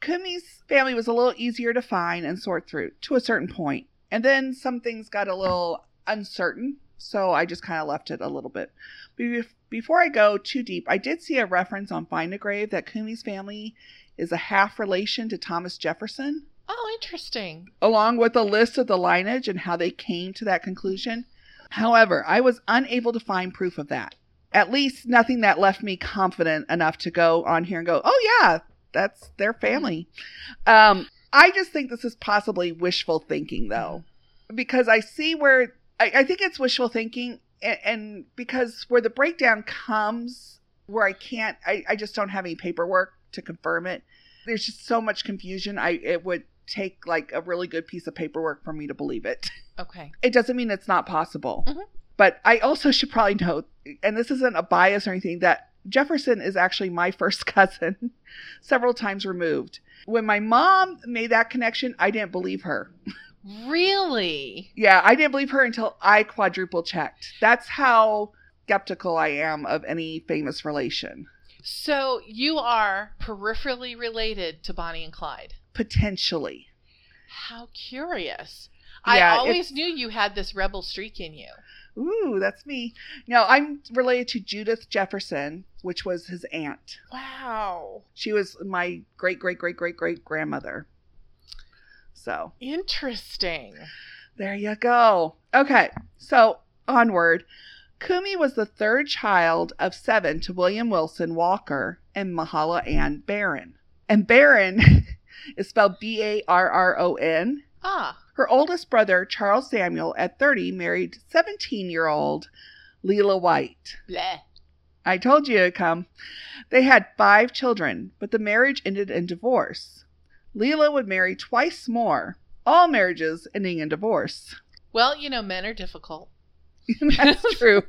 Cumie's family was a little easier to find and sort through to a certain point, and then some things got a little uncertain, so I just kind of left it a little bit. Be- Before I go too deep, I did see a reference on Find a Grave that Cumie's family is a half relation to Thomas Jefferson. Oh, interesting. along with a list of the lineage and how they came to that conclusion. However, I was unable to find proof of that. At least nothing that left me confident enough to go on here and go, oh, yeah, that's their family. Um, I just think this is possibly wishful thinking, though, because I see where I, I think it's wishful thinking, and, and because where the breakdown comes, where I can't, I, I just don't have any paperwork to confirm it. There's just so much confusion. I it would take like a really good piece of paperwork for me to believe it. Okay. It doesn't mean it's not possible. Mhm. But I also should probably note, and this isn't a bias or anything, that Jefferson is actually my first cousin, several times removed. When my mom made that connection, I didn't believe her. Really? Yeah, I didn't believe her until I quadruple checked. That's how skeptical I am of any famous relation. So you are peripherally related to Bonnie and Clyde. Potentially. How curious. I always knew you had this rebel streak in you. Ooh, that's me. No, I'm related to Judith Jefferson, which was his aunt. Wow. She was my great great great great great grandmother. So Interesting. there you go. Okay, so onward. Cumie was the third child of seven to William Wilson Walker and Mahala Ann Barron. And Barron is spelled B A R R O N. Ah. Her oldest brother, Charles Samuel, at 30, married 17 year old Leela White. Bleh. I told you it'd come. They had five children, but the marriage ended in divorce. Leela would marry twice more, all marriages ending in divorce. Well, you know, men are difficult. That's true.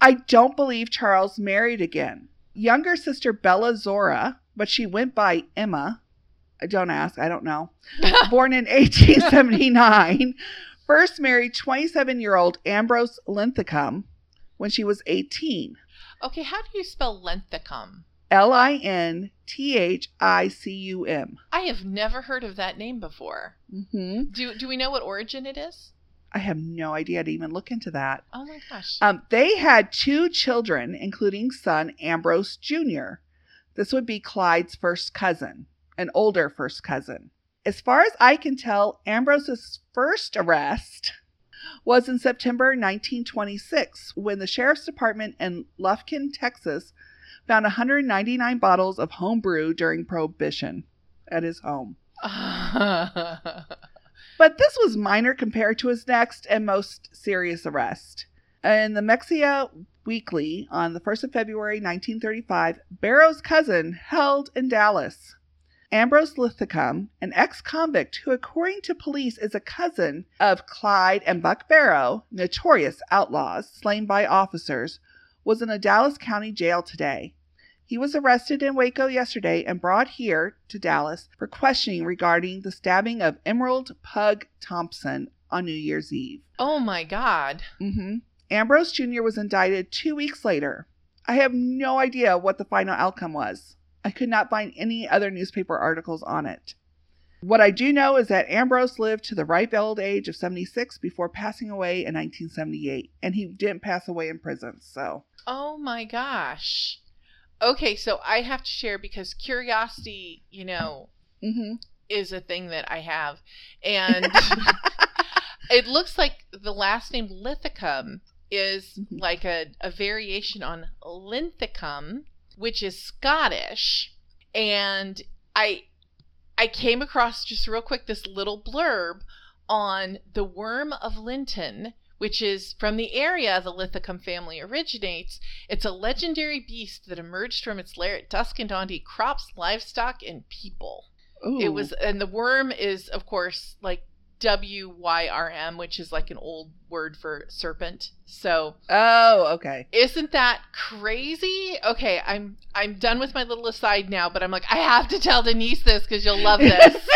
I don't believe Charles married again. Younger sister Bella Zora, but she went by Emma. I don't ask, I don't know. Born in 1879, first married 27 year old Ambrose Linthicum when she was 18. okay, how do you spell Linthicum? L I N T H I C U M. I have never heard of that name before. Mm-hmm. Do do we know what origin it is? I have no idea to even look into that. Oh my gosh. Um, they had two children, including son Ambrose Jr. This would be Clyde's first cousin, an older first cousin. As far as I can tell, Ambrose's first arrest was in September 1926 when the sheriff's department in Lufkin, Texas, found 199 bottles of home brew during Prohibition at his home. But this was minor compared to his next and most serious arrest. In the Mexia Weekly on the 1st of February 1935, Barrow's cousin held in Dallas. Ambrose Lithicum, an ex convict who, according to police, is a cousin of Clyde and Buck Barrow, notorious outlaws slain by officers, was in a Dallas County jail today. He was arrested in Waco yesterday and brought here to Dallas for questioning regarding the stabbing of Emerald Pug Thompson on New Year's Eve. oh my god. hmm Ambrose Jr. was indicted two weeks later. I have no idea what the final outcome was. I could not find any other newspaper articles on it. What I do know is that Ambrose lived to the ripe old age of 76 before passing away in 1978, and he didn't pass away in prison, so. Oh my gosh. Okay, so I have to share because curiosity, you know, hmm is a thing that I have. And it looks like the last name Lithicum is Mhm. like a, a variation on Linthicum, which is Scottish. And I I came across just real quick this little blurb on the worm of Linton, which is from the area the Lithicum family originates. It's a legendary beast that emerged from its lair at dusk and dawn to eat crops, livestock, and people. It was, and the worm is, of course, like W Y R M, which is like an old word for serpent. So, Oh, okay. isn't that crazy? Okay, I'm I'm done with my little aside now, but I'm like, I have to tell Denise this because you'll love this.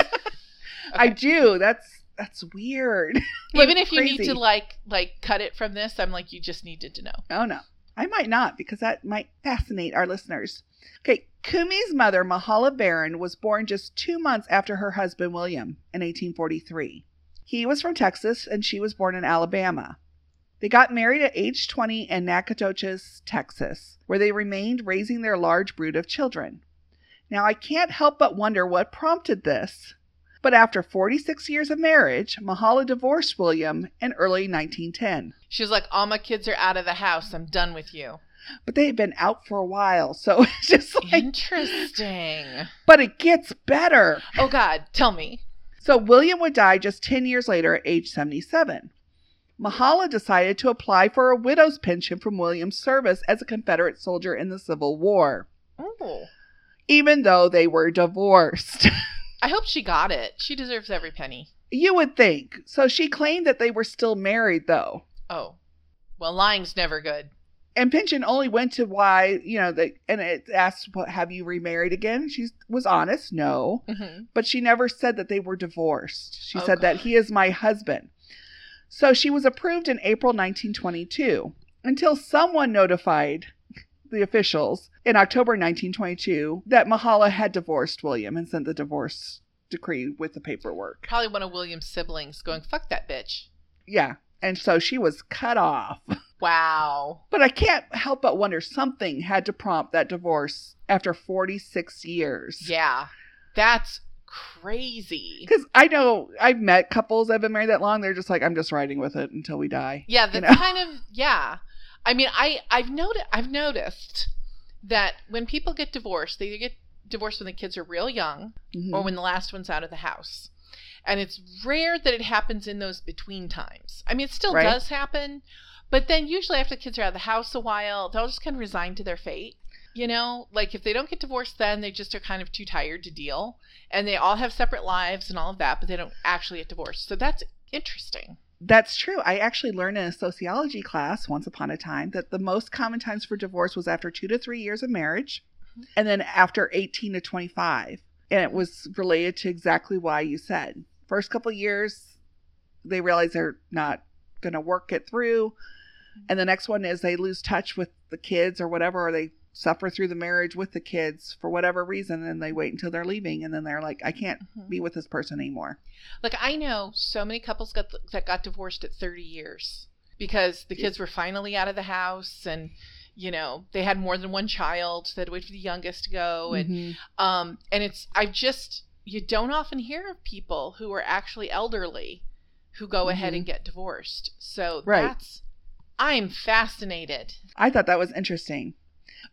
I do. That's that's weird. Even if you need to like like cut it from this, I'm like, you just needed to know. Oh no. I might not because that might fascinate our listeners. Okay, Cumie's mother, Mahala Barron, was born just two months after her husband William in 1843. He was from Texas and she was born in Alabama. They got married at age 20 in Nacogdoches, Texas, where they remained raising their large brood of children. Now, I can't help but wonder what prompted this. But after 46 years of marriage, Mahala divorced William in early 1910. She was like, all my kids are out of the house. I'm done with you. but they had been out for a while. So it's just like, Interesting. but it gets better. Oh God, tell me. So William would die just 10 years later at age 77. Mahala decided to apply for a widow's pension from William's service as a Confederate soldier in the Civil War, Oh. even though they were divorced. I hope she got it. She deserves every penny. you would think. So she claimed that they were still married, though. Oh. Well, lying's never good. And pension only went to why, you know, they, and it asked, what, have you remarried again? She was honest, no. Mm-hmm. but she never said that they were divorced. She Oh, said that he is my husband. So she was approved in April 1922 until someone notified the officials in October 1922 that Mahala had divorced William and sent the divorce decree with the paperwork. Probably one of William's siblings going, fuck that bitch. Yeah. And so she was cut off. Wow. But I can't help but wonder something had to prompt that divorce after 46 years. Yeah. That's crazy. Because I know I've met couples that have been married that long. They're just like, I'm just riding with it until we die. Yeah, that's know? kind of yeah. I mean, I I've noted I've noticed that when people get divorced, they get divorced when the kids are real young Mhm. or when the last one's out of the house. And it's rare that it happens in those between times. I mean, it still Right. does happen, but then usually after the kids are out of the house a while, they'll just kind of resign to their fate. You know, like if they don't get divorced, then they just are kind of too tired to deal. And they all have separate lives and all of that, but they don't actually get divorced. So that's interesting. That's true. I actually learned in a sociology class once upon a time that the most common times for divorce was after two to three years of marriage mm-hmm. and then after 18 to 25. And it was related to exactly why you said. First couple years, they realize they're not going to work it through. And the next one is they lose touch with the kids or whatever, or they suffer through the marriage with the kids for whatever reason. And they wait until they're leaving. And then they're like, I can't Mhm. be with this person anymore. Like I know so many couples got that got divorced at 30 years because the kids were finally out of the house and you know they had more than one child. They had to wait for the youngest to go and Mhm. um and it's I just you don't often hear of people who are actually elderly who go ahead and get divorced. So Right. that's I'm fascinated. I thought that was interesting.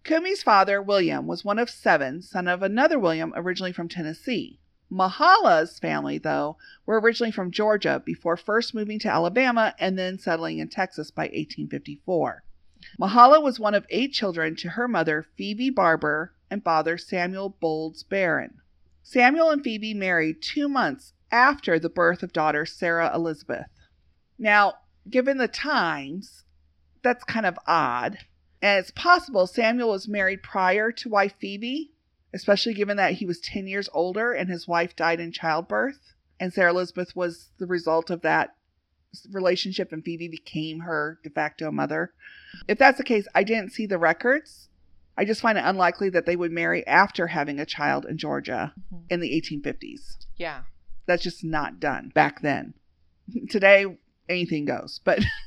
Cumie's father, William, was one of seven, son of another William originally from Tennessee. Mahala's family, though, were originally from Georgia before first moving to Alabama and then settling in Texas by 1854. Mahala was one of eight children to her mother, Phoebe Barber, and father, Samuel Bolds Barron. Samuel and Phoebe married two months after the birth of daughter Sarah Elizabeth. Now, given the times, that's kind of odd. And it's possible Samuel was married prior to wife Phoebe, especially given that he was 10 years older and his wife died in childbirth. And Sarah Elizabeth was the result of that relationship, and Phoebe became her de facto mother. If that's the case, I didn't see the records. I just find it unlikely that they would marry after having a child in Georgia Mhm. in the 1850s. Yeah. That's just not done back then. Today, anything goes, but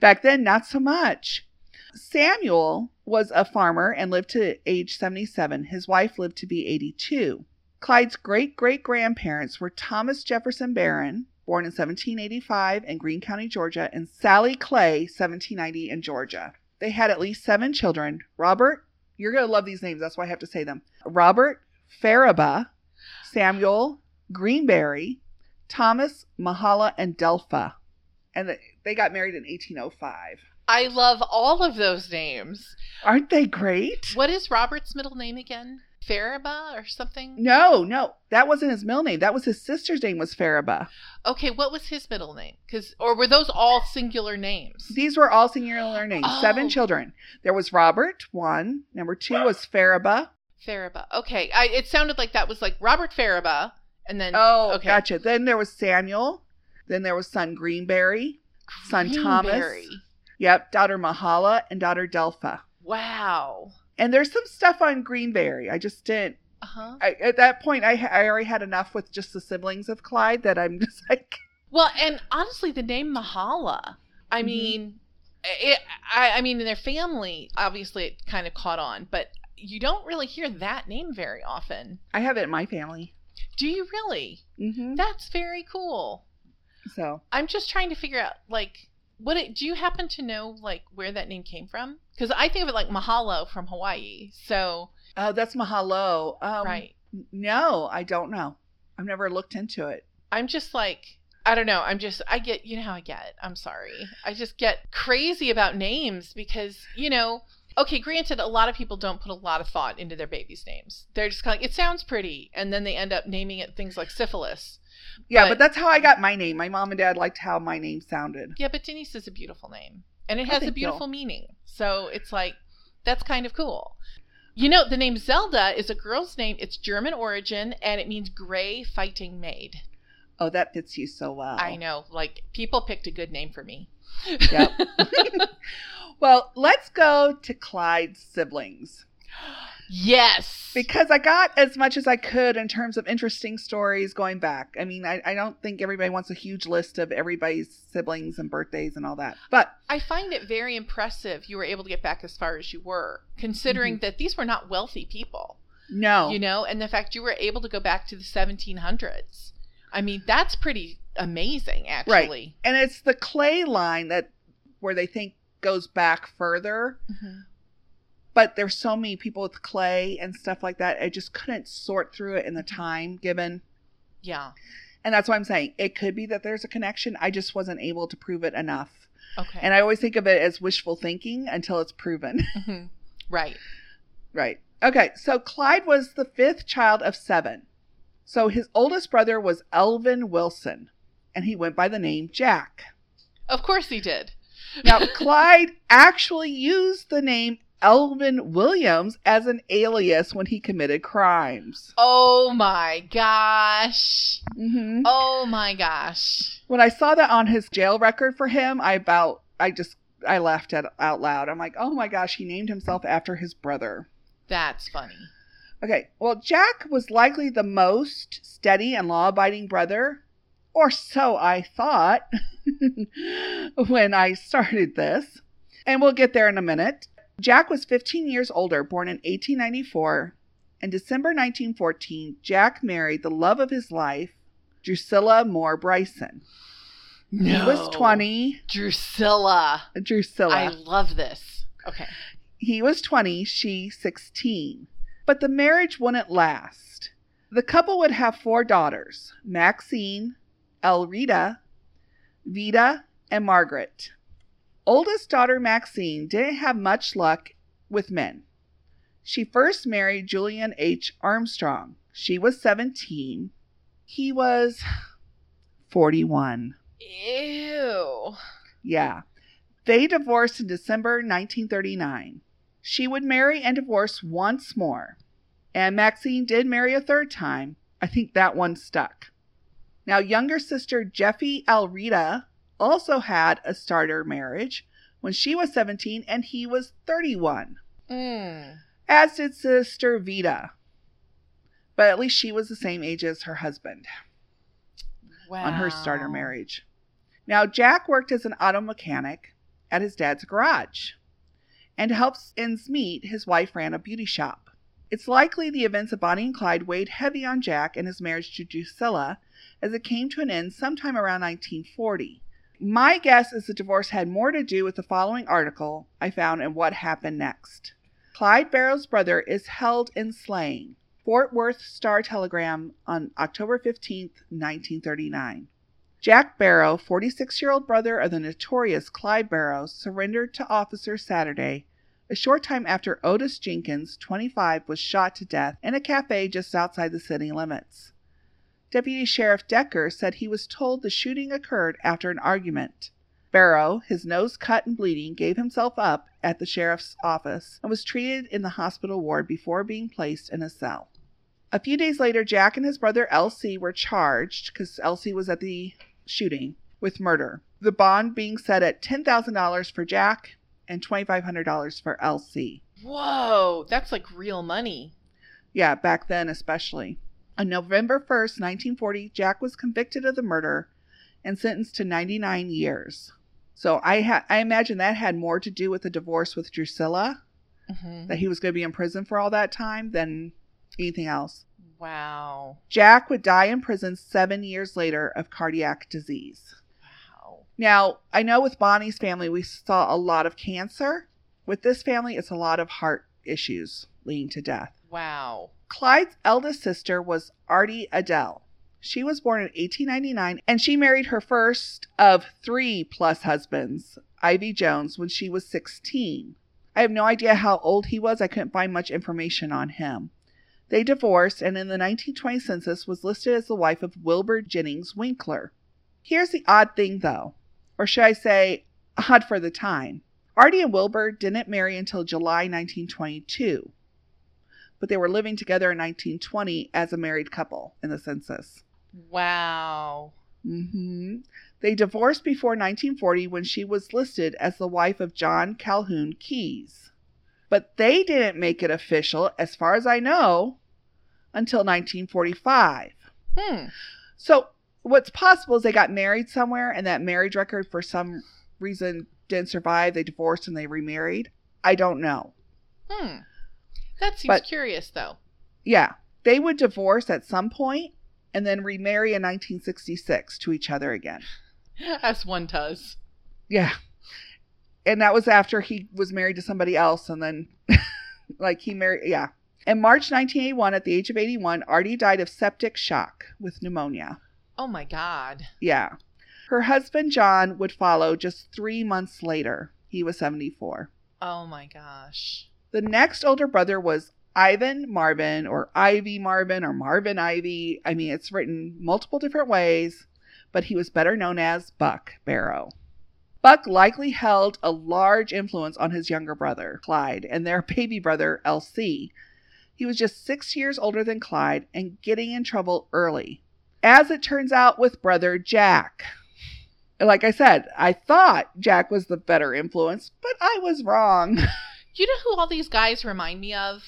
back then, not so much. Samuel was a farmer and lived to age 77. His wife lived to be 82. Clyde's great great grandparents were Thomas Jefferson Barron, born in 1785 in Greene County, Georgia, and Sally Clay, 1790 in Georgia. They had at least seven children. Robert, you're going to love these names, that's why I have to say them. Robert Faraba, Samuel Greenberry, Thomas Mahala, and Delpha. And they got married in 1805. I love all of those names. Aren't they great? What is Robert's middle name again? Faraba or something? No, no, that wasn't his middle name. That was his sister's name was Faraba. Okay, what was his middle name? Cuz or were those all singular names? These were all singular names. Seven oh. children. There was Robert, one. Number two was Faraba. Faraba. Okay, I, it sounded like that was like Robert Faraba, and then Oh, okay. gotcha. Then there was Samuel. Then there was son Greenberry. Son Thomas. Yep, daughter Mahala and daughter Delpha. Wow. And there's some stuff on Greenberry. I just didn't. Uh huh. I, at that point, I, I already had enough with just the siblings of Clyde that I'm just like, Well, and honestly, the name Mahala. I Mhm. mean, it, I, I mean, in their family, obviously, it kind of caught on, but you don't really hear that name very often. I have it in my family. Do you really? hmm That's very cool. So I'm just trying to figure out, like, what it, do you happen to know, like, where that name came from? Because I think of it like Mahalo from Hawaii. So, Oh, that's Mahalo. Um, right. No, I don't know. I've never looked into it. I'm just like, I don't know. I'm just, I get, you know how I get. I'm sorry. I just get crazy about names because, you know, okay, granted, a lot of people don't put a lot of thought into their babies' names. They're just kind of like, it sounds pretty. And then they end up naming it things like syphilis. Yeah, But- but, that's how I got my name. My mom and dad liked how my name sounded. Yeah, but Denise is a beautiful name and it Oh, has a beautiful meaning. So it's like, that's kind of cool. You know, the name Zelda is a girl's name. It's German origin and it means gray fighting maid. Oh, that fits you so well. I know. Like, people picked a good name for me. Yep. well, let's go to Clyde's siblings yes. because I got as much as I could in terms of interesting stories going back. I mean, I, I don't think everybody wants a huge list of everybody's siblings and birthdays and all that, but I find it very impressive you were able to get back as far as you were, considering that these were not wealthy people, no. you know, and the fact you were able to go back to the 1700s. I mean, that's pretty amazing, actually. and it's the clay line that where they think goes back further Mhm. But there's so many people with clay and stuff like that i just couldn't sort through it in the time given Yeah. And that's why I'm saying it could be that there's a connection. I just wasn't able to prove it enough. Okay. And I always think of it as wishful thinking until it's proven. Mhm. Right. right. Okay. So Clyde was the fifth child of seven. So his oldest brother was Elvin Wilson, and he went by the name Jack. Of course he did. Now, Clyde actually used the name Elvin Williams as an alias when he committed crimes. Oh my gosh. hmm Oh my gosh. When I saw that on his jail record for him, I about, I just, I laughed at, out loud. I'm like, oh my gosh, he named himself after his brother. That's funny. Okay, well, Jack was likely the most steady and law abiding brother, or so I thought when I started this. And we'll get there in a minute. Jack was 15 years older, born in 1894. In December 1914, Jack married the love of his life, Drusilla Moore Bryson. No. He was 20. Drusilla. Drusilla. I love this. Okay. He was 20, she 16. But the marriage wouldn't last. The couple would have four daughters Maxine, Elrita, Vida, and Margaret. Oldest daughter Maxine didn't have much luck with men. She first married Julian H. Armstrong. She was 17. He was 41. Ew. Yeah. They divorced in December 1939. She would marry and divorce once more. And Maxine did marry a third time. I think that one stuck. Now, younger sister Jeffy Alrita also had a starter marriage when she was 17 and he was 31, Mm. as did sister Vita. But at least she was the same age as her husband Wow. on her starter marriage. Now, Jack worked as an auto mechanic at his dad's garage. And to help ends meet, his wife ran a beauty shop. It's likely the events of Bonnie and Clyde weighed heavy on Jack and his marriage to Drusilla as it came to an end sometime around 1940. My guess is the divorce had more to do with the following article I found and what happened next. Clyde Barrow's brother is held in slaying. Fort Worth Star Telegram on October 15th, 1939. Jack Barrow, 46 year old brother of the notorious Clyde Barrow, surrendered to officers Saturday, a short time after Otis Jenkins, 25, was shot to death in a cafe just outside the city limits. Deputy Sheriff Decker said he was told the shooting occurred after an argument. Barrow, his nose cut and bleeding, gave himself up at the sheriff's office and was treated in the hospital ward before being placed in a cell. A few days later, Jack and his brother LC were charged, because LC was at the shooting, with murder. The bond being set at $10,000 for Jack and $2,500 for LC. Whoa, that's like real money. Yeah, back then especially. On November 1st, 1940, Jack was convicted of the murder and sentenced to 99 years. So I ha- I imagine that had more to do with the divorce with Drusilla, Mhm. that he was going to be in prison for all that time, than anything else. Wow. Jack would die in prison seven years later of cardiac disease. Wow. Now, I know with Bonnie's family, we saw a lot of cancer. With this family, it's a lot of heart issues leading to death. Wow. Clyde's eldest sister was Artie Adele. She was born in 1899 and she married her first of three plus husbands, Ivy Jones, when she was 16. I have no idea how old he was. I couldn't find much information on him. They divorced and in the 1920 census was listed as the wife of Wilbur Jennings Winkler. Here's the odd thing though, or should I say odd for the time. Artie and Wilbur didn't marry until July 1922 but they were living together in 1920 as a married couple in the census. Wow. Mm-hmm. They divorced before 1940 when she was listed as the wife of John Calhoun Keyes. But they didn't make it official, as far as I know, until 1945. Hmm. So, what's possible is they got married somewhere and that marriage record for some reason didn't survive. They divorced and they remarried. I don't know. Hmm. That seems But- curious, though. Yeah, they would divorce at some point and then remarry in 1966 to each other again. As one does. Yeah. And that was after he was married to somebody else and then like he married yeah. In March 1981 at the age of 81, Artie died of septic shock with pneumonia. Oh my God. Yeah. Her husband, John, would follow just three months later. He was 74. Oh my gosh. The next older brother was Ivan Marvin, or Ivy Marvin, or Marvin Ivy. I mean, it's written multiple different ways, but he was better known as Buck Barrow. Buck likely held a large influence on his younger brother, Clyde, and their baby brother, LC. He was just six years older than Clyde and getting in trouble early. As it turns out with brother Jack. Like I said, I thought Jack was the better influence, but I was wrong. You know who all these guys remind me of?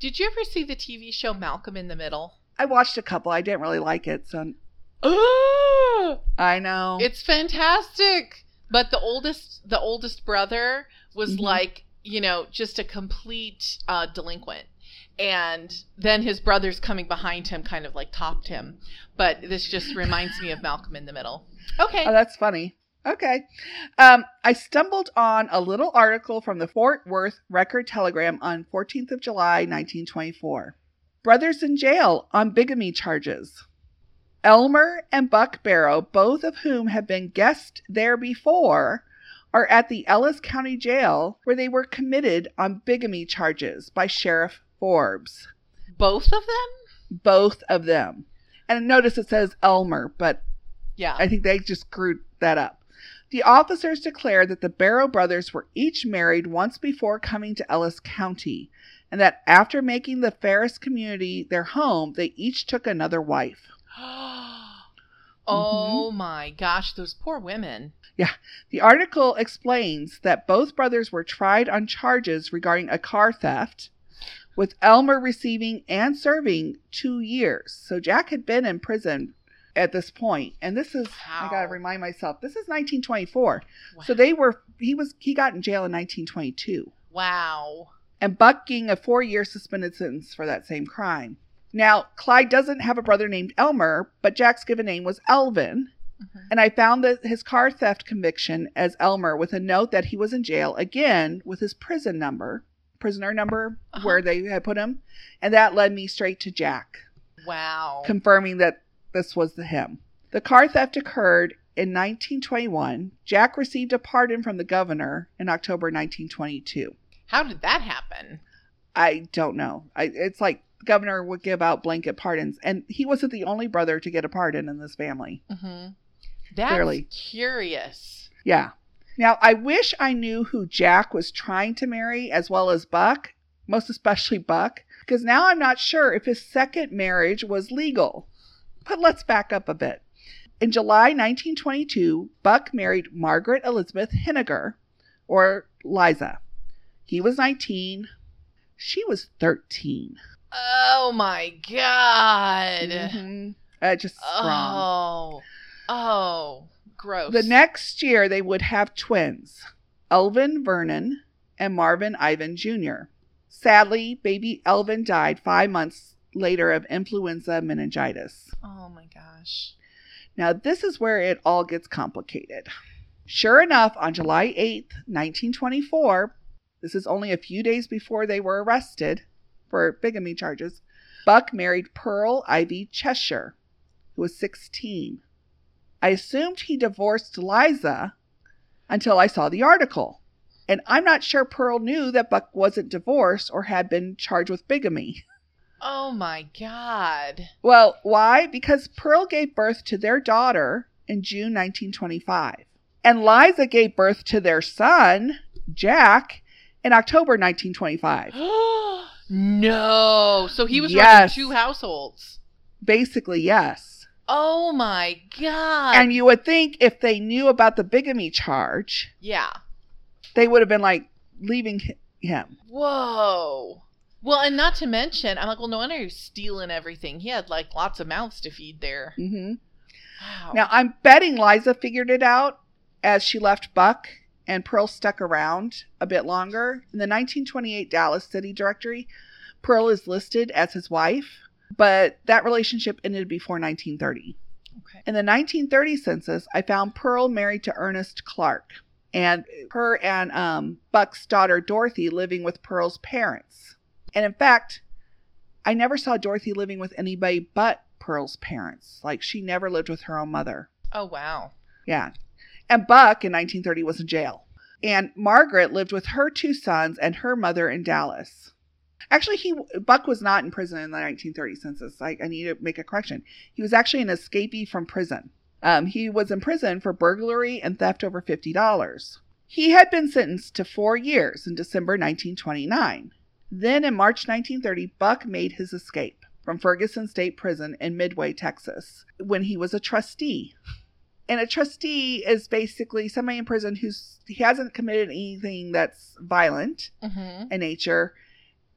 Did you ever see the TV show Malcolm in the Middle? I watched a couple. I didn't really like it, so Oh, I know. it's fantastic. But the oldest, the oldest brother was Mhm. like, you know, just a complete uh, delinquent. And then his brothers coming behind him kind of like topped him. But this just reminds me of Malcolm in the Middle. Okay. Oh, that's funny. Okay. Um, I stumbled on a little article from the Fort Worth Record Telegram on 14th of July, 1924. Brothers in jail on bigamy charges. Elmer and Buck Barrow, both of whom have been guests there before, are at the Ellis County Jail where they were committed on bigamy charges by Sheriff Forbes. Both of them? Both of them. And notice it says Elmer, but Yeah. I think they just screwed that up. The officers declared that the Barrow brothers were each married once before coming to Ellis County, and that after making the Ferris community their home, they each took another wife. Mm-hmm. oh my gosh, those poor women. Yeah. The article explains that both brothers were tried on charges regarding a car theft, with Elmer receiving and serving two years. So Jack had been in prison at this point, and this is I gotta remind myself this is 1924. So they were he was he got in jail in 1922. Wow. and bucking a four year suspended sentence for that same crime. Now, Clyde doesn't have a brother named Elmer, but Jack's given name was Elvin. Mhm. And I found that his car theft conviction as Elmer with a note that he was in jail again with his prison number, prisoner number Uh-huh. where they had put him. And that led me straight to Jack, Wow. confirming that this was the him. The car theft occurred in 1921. Jack received a pardon from the governor in October 1922. How did that happen? I don't know. I, it's like the governor would give out blanket pardons, and he wasn't the only brother to get a pardon in this family. Mm-hmm. That's Clearly. curious. Yeah. Now, I wish I knew who Jack was trying to marry as well as Buck, most especially Buck, because now I'm not sure if his second marriage was legal. But let's back up a bit. In July 1922, Buck married Margaret Elizabeth Henniger, or Liza. He was 19. She was 13. Oh my god. Mhm. Uh, just wrong. Oh. Oh. Gross. The next year, they would have twins Elvin Vernon and Marvin Ivan Jr. Sadly, baby Elvin died five months later of influenza meningitis. Oh my gosh. Now, this is where it all gets complicated. Sure enough, on July 8th, 1924, this is only a few days before they were arrested for bigamy charges, Buck married Pearl Ivy Cheshire, who was 16. I assumed he divorced Liza until I saw the article. And I'm not sure Pearl knew that Buck wasn't divorced or had been charged with bigamy. Oh my god. Well, why? Because Pearl gave birth to their daughter in June 1925. And Liza gave birth to their son, Jack, in October 1925. no. So he was Yes. running two households. Basically, yes. Oh my god. And you would think if they knew about the bigamy charge, yeah. they would have been like leaving him. Whoa. Well, and not to mention, I'm like, well, no wonder he's stealing everything. He had like lots of mouths to feed there. hmm Wow. Now, I'm betting Liza figured it out as she left Buck and Pearl stuck around a bit longer. In the 1928 Dallas City Directory, Pearl is listed as his wife, but that relationship ended before 1930. okay. In the 1930 census, I found Pearl married to Ernest Clark, and her and um, Buck's daughter Dorothy living with Pearl's parents. And in fact, I never saw Dorothy living with anybody but Pearl's parents. Like she never lived with her own mother. Oh wow. Yeah. And Buck in 1930 was in jail. And Margaret lived with her two sons and her mother in Dallas. Actually, he Buck was not in prison in the 1930 census. I, I need to make a correction. He was actually an escapee from prison. Um, he was in prison for burglary and theft over $50. He had been sentenced to four years in December 1929. Then in March 1930, Buck made his escape from Ferguson State Prison in Midway, Texas, when he was a trustee. And a trustee is basically somebody in prison who's he hasn't committed anything that's violent Mm-hmm. in nature,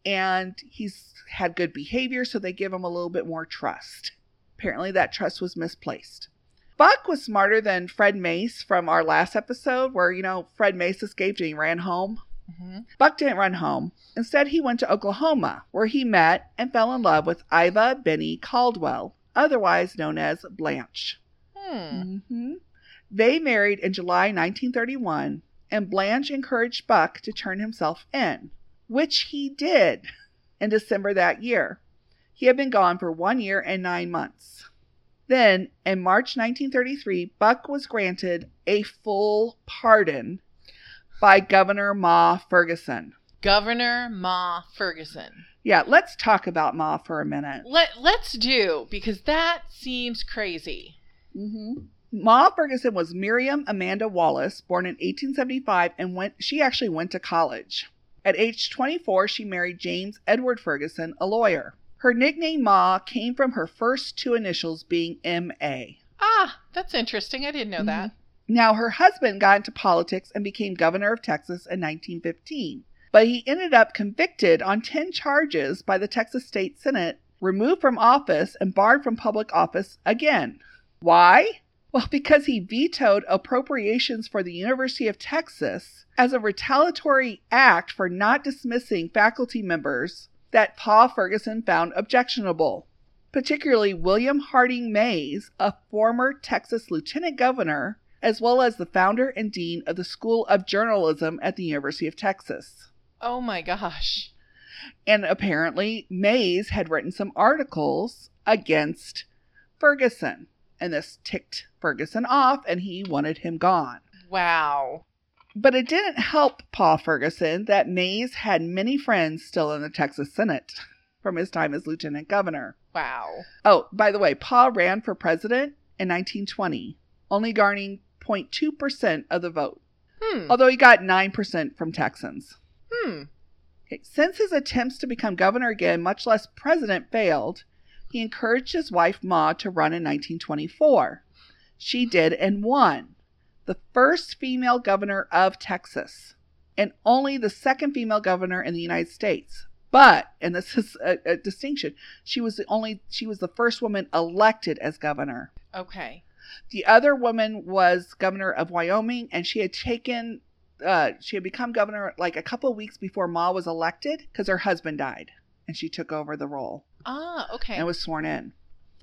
and he's had good behavior, so they give him a little bit more trust. Apparently, that trust was misplaced. Buck was smarter than Fred Mace from our last episode, where, you know, Fred Mace escaped and he ran home. Mm-hmm. Buck didn't run home. Instead, he went to Oklahoma, where he met and fell in love with Iva Bennie Caldwell, otherwise known as Blanche. Hmm. hmm They married in July 1931, and Blanche encouraged Buck to turn himself in, which he did in December that year. He had been gone for one year and nine months. Then, in March 1933, Buck was granted a full pardon by Governor Ma Ferguson. Governor Ma Ferguson. Yeah, let's talk about Ma for a minute. Let Let's do because that seems crazy. Mm-hmm. Ma Ferguson was Miriam Amanda Wallace, born in 1875, and went. She actually went to college. At age 24, she married James Edward Ferguson, a lawyer. Her nickname Ma came from her first two initials being M.A. Ah, that's interesting. I didn't know that. Now, her husband got into politics and became governor of Texas in 1915, but he ended up convicted on 10 charges by the Texas State Senate, removed from office, and barred from public office again. Why? Well, because he vetoed appropriations for the University of Texas as a retaliatory act for not dismissing faculty members that Pa Ferguson found objectionable particularly William Harding Mayes, a former Texas lieutenant governor, as well as the founder and dean of the School of Journalism at the University of Texas. Oh my gosh. And apparently, Mayes had written some articles against Ferguson, and this ticked Ferguson off, and he wanted him gone. Wow. But it didn't help Pa Ferguson that Mayes had many friends still in the Texas Senate from his time as lieutenant governor. Wow. Oh, by the way, Pa ran for president in 1920, only garnering 0.2% of the vote, Hmm. although he got 9% from Texans. Hmm. Okay, Since his attempts to become governor again, much less president, failed, he encouraged his wife Ma to run in 1924. She did and won, the first female governor of Texas, and only the second female governor in the United States. But, and this is a, a distinction, she was the only, she was the first woman elected as governor. Okay. The other woman was governor of Wyoming, and she had taken, uh, she had become governor like a couple of weeks before Ma was elected because her husband died, and she took over the role Ah, okay. and was sworn in.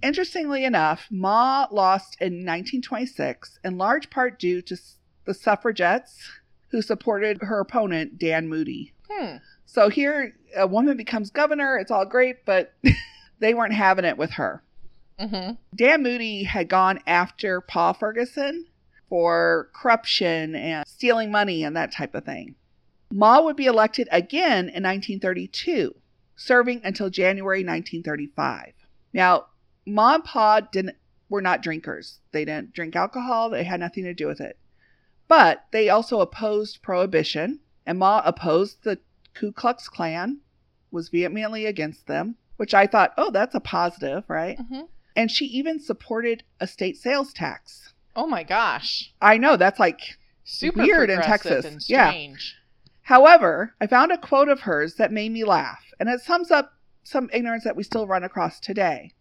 Interestingly enough, Ma lost in 1926, in large part due to the suffragettes who supported her opponent, Dan Moody. hmm. So here, a woman becomes governor. It's all great, but they weren't having it with her. Mm-hmm. Dan Moody had gone after Pa Ferguson for corruption and stealing money and that type of thing. Ma would be elected again in 1932, serving until January 1935. Now, Ma and Pa didn't were not drinkers. They didn't drink alcohol. They had nothing to do with it. But they also opposed prohibition, and Ma opposed the Ku Klux Klan, was vehemently against them, which I thought, oh, that's a positive, right? Mm-hmm. And she even supported a state sales tax. Oh my gosh. I know that's like, Super Weird in Texas. And Yeah. however, I found a quote of hers that made me laugh, and it sums up some ignorance that we still run across today.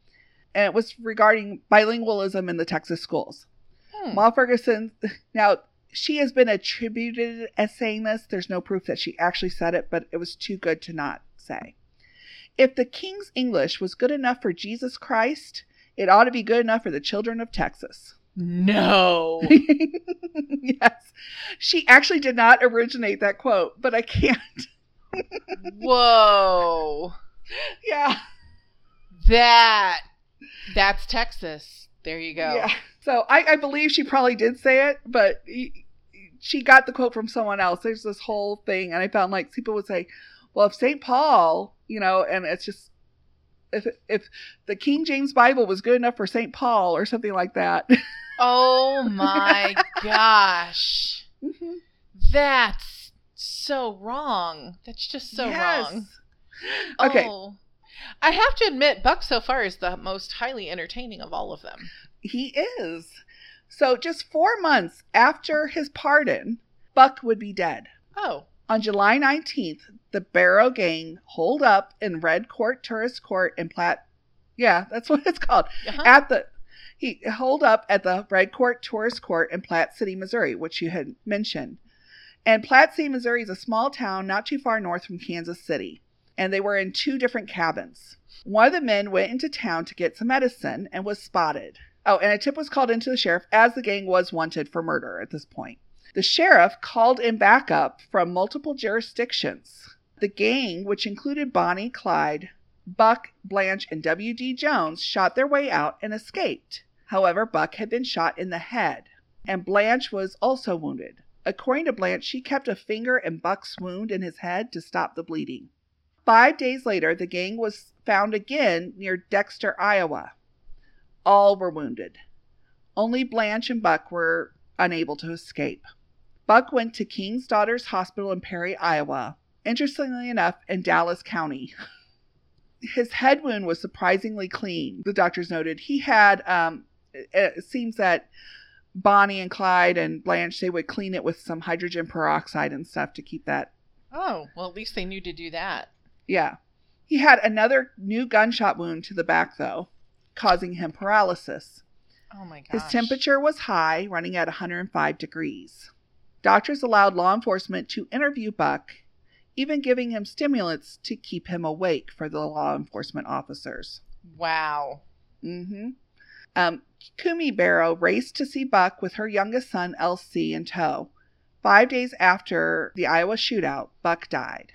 And it was regarding bilingualism in the Texas schools. Hmm. Ma Ferguson, now she has been attributed as saying this. There's no proof that she actually said it, but it was too good to not say. If the king's English was good enough for Jesus Christ, it ought to be good enough for the children of Texas. No. yes. She actually did not originate that quote, but I can't. Whoa. Yeah. That That's Texas. There you go. Yeah. So I, I believe she probably did say it, but he- she got the quote from someone else. There's this whole thing, and I found like people would say, "Well, if St. Paul, you know," and it's just if if the King James Bible was good enough for St. Paul or something like that. Oh my gosh. Mm-hmm. That's so wrong. That's just so Yes. wrong. Okay. Oh. I have to admit, Buck so far is the most highly entertaining of all of them. He is. So just four months after his pardon, Buck would be dead. Oh. On July 19th, the Barrow Gang holed up in Red Crown Tourist Court in Platte. Yeah, that's what it's called. Uh-huh. At the he holed up at the Red Crown Tourist Court in Platte City, Missouri, which you had mentioned. And Platte City, Missouri is a small town not too far north from Kansas City. And they were in two different cabins. One of the men went into town to get some medicine and was spotted. Oh, and a tip was called into the sheriff as the gang was wanted for murder at this point. The sheriff called in backup from multiple jurisdictions. The gang, which included Bonnie, Clyde, Buck, Blanche, and W.D. Jones, shot their way out and escaped. However, Buck had been shot in the head, and Blanche was also wounded. According to Blanche, she kept a finger in Buck's wound in his head to stop the bleeding. Five days later, the gang was found again near Dexter, Iowa. All were wounded. Only Blanche and Buck were unable to escape. Buck went to King's Daughters Hospital in Perry, Iowa. Interestingly enough, in Dallas County. His head wound was surprisingly clean, the doctors noted. He had, um, it, seems that Bonnie and Clyde and Blanche, they would clean it with some hydrogen peroxide and stuff to keep that Oh, well, at least they knew to do that. yeah. He had another new gunshot wound to the back, though, causing him paralysis. Oh my gosh. His temperature was high, running at 105 degrees. Doctors allowed law enforcement to interview Buck, even giving him stimulants to keep him awake for the law enforcement officers. Wow. Mm hmm Um, Cumie Barrow raced to see Buck with her youngest son, LC, in tow. Five days after the Iowa shootout, Buck died.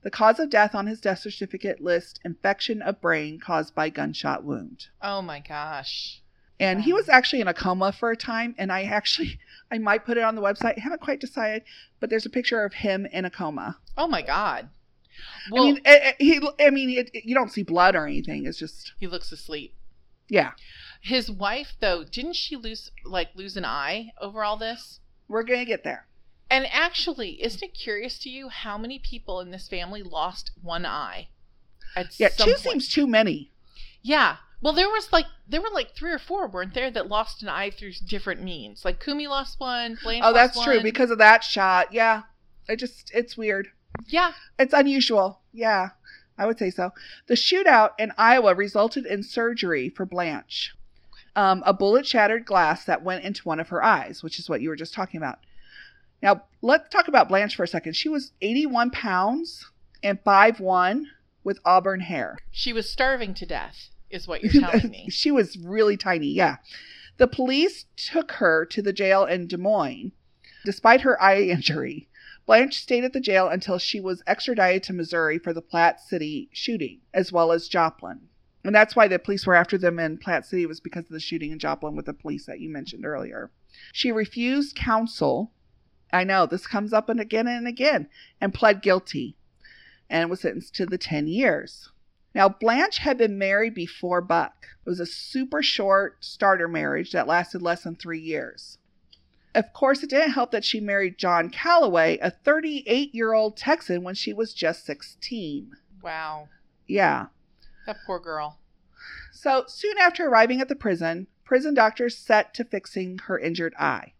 The cause of death on his death certificate lists infection of brain caused by gunshot wound. Oh my gosh. And he was actually in a coma for a time, and I actually I might put it on the website. I haven't quite decided, but there's a picture of him in a coma. Oh my god. Well, eh, eh, I mean, it, it- he I mean, it, you don't see blood or anything. It's just he looks asleep. yeah. His wife, though, didn't she lose like lose an eye over all this? We're gonna get there. And actually, isn't it curious to you how many people in this family lost one eye? Yeah, two point? seems too many. Yeah. Well, there was like there were like three or four, weren't there, that lost an eye through different means. Like Cumie lost one. Blanche Oh, that's true one. because of that shot. Yeah, it just it's weird. yeah. It's unusual. Yeah, I would say so. The shootout in Iowa resulted in surgery for Blanche. Um, a bullet shattered glass that went into one of her eyes, which is what you were just talking about. Now, let's talk about Blanche for a second. She was 81 pounds and 5'1 with auburn hair. She was starving to death, is what you're telling me. she was really tiny, yeah. The police took her to the jail in Des Moines despite her eye injury. Blanche stayed at the jail until she was extradited to Missouri for the Platte City shooting, as well as Joplin. And that's why the police were after them in Platte City was because of the shooting in Joplin with the police that you mentioned earlier. She refused counsel. I know this comes up and again and again, and pled guilty, and was sentenced to the ten years. Now, Blanche had been married before Buck. It was a super short starter marriage that lasted less than three years. Of course, it didn't help that she married John Calloway, a 38 year old Texan, when she was just 16. Wow. Yeah. That poor girl. So, soon after arriving at the prison, prison doctors set to fixing her injured eye.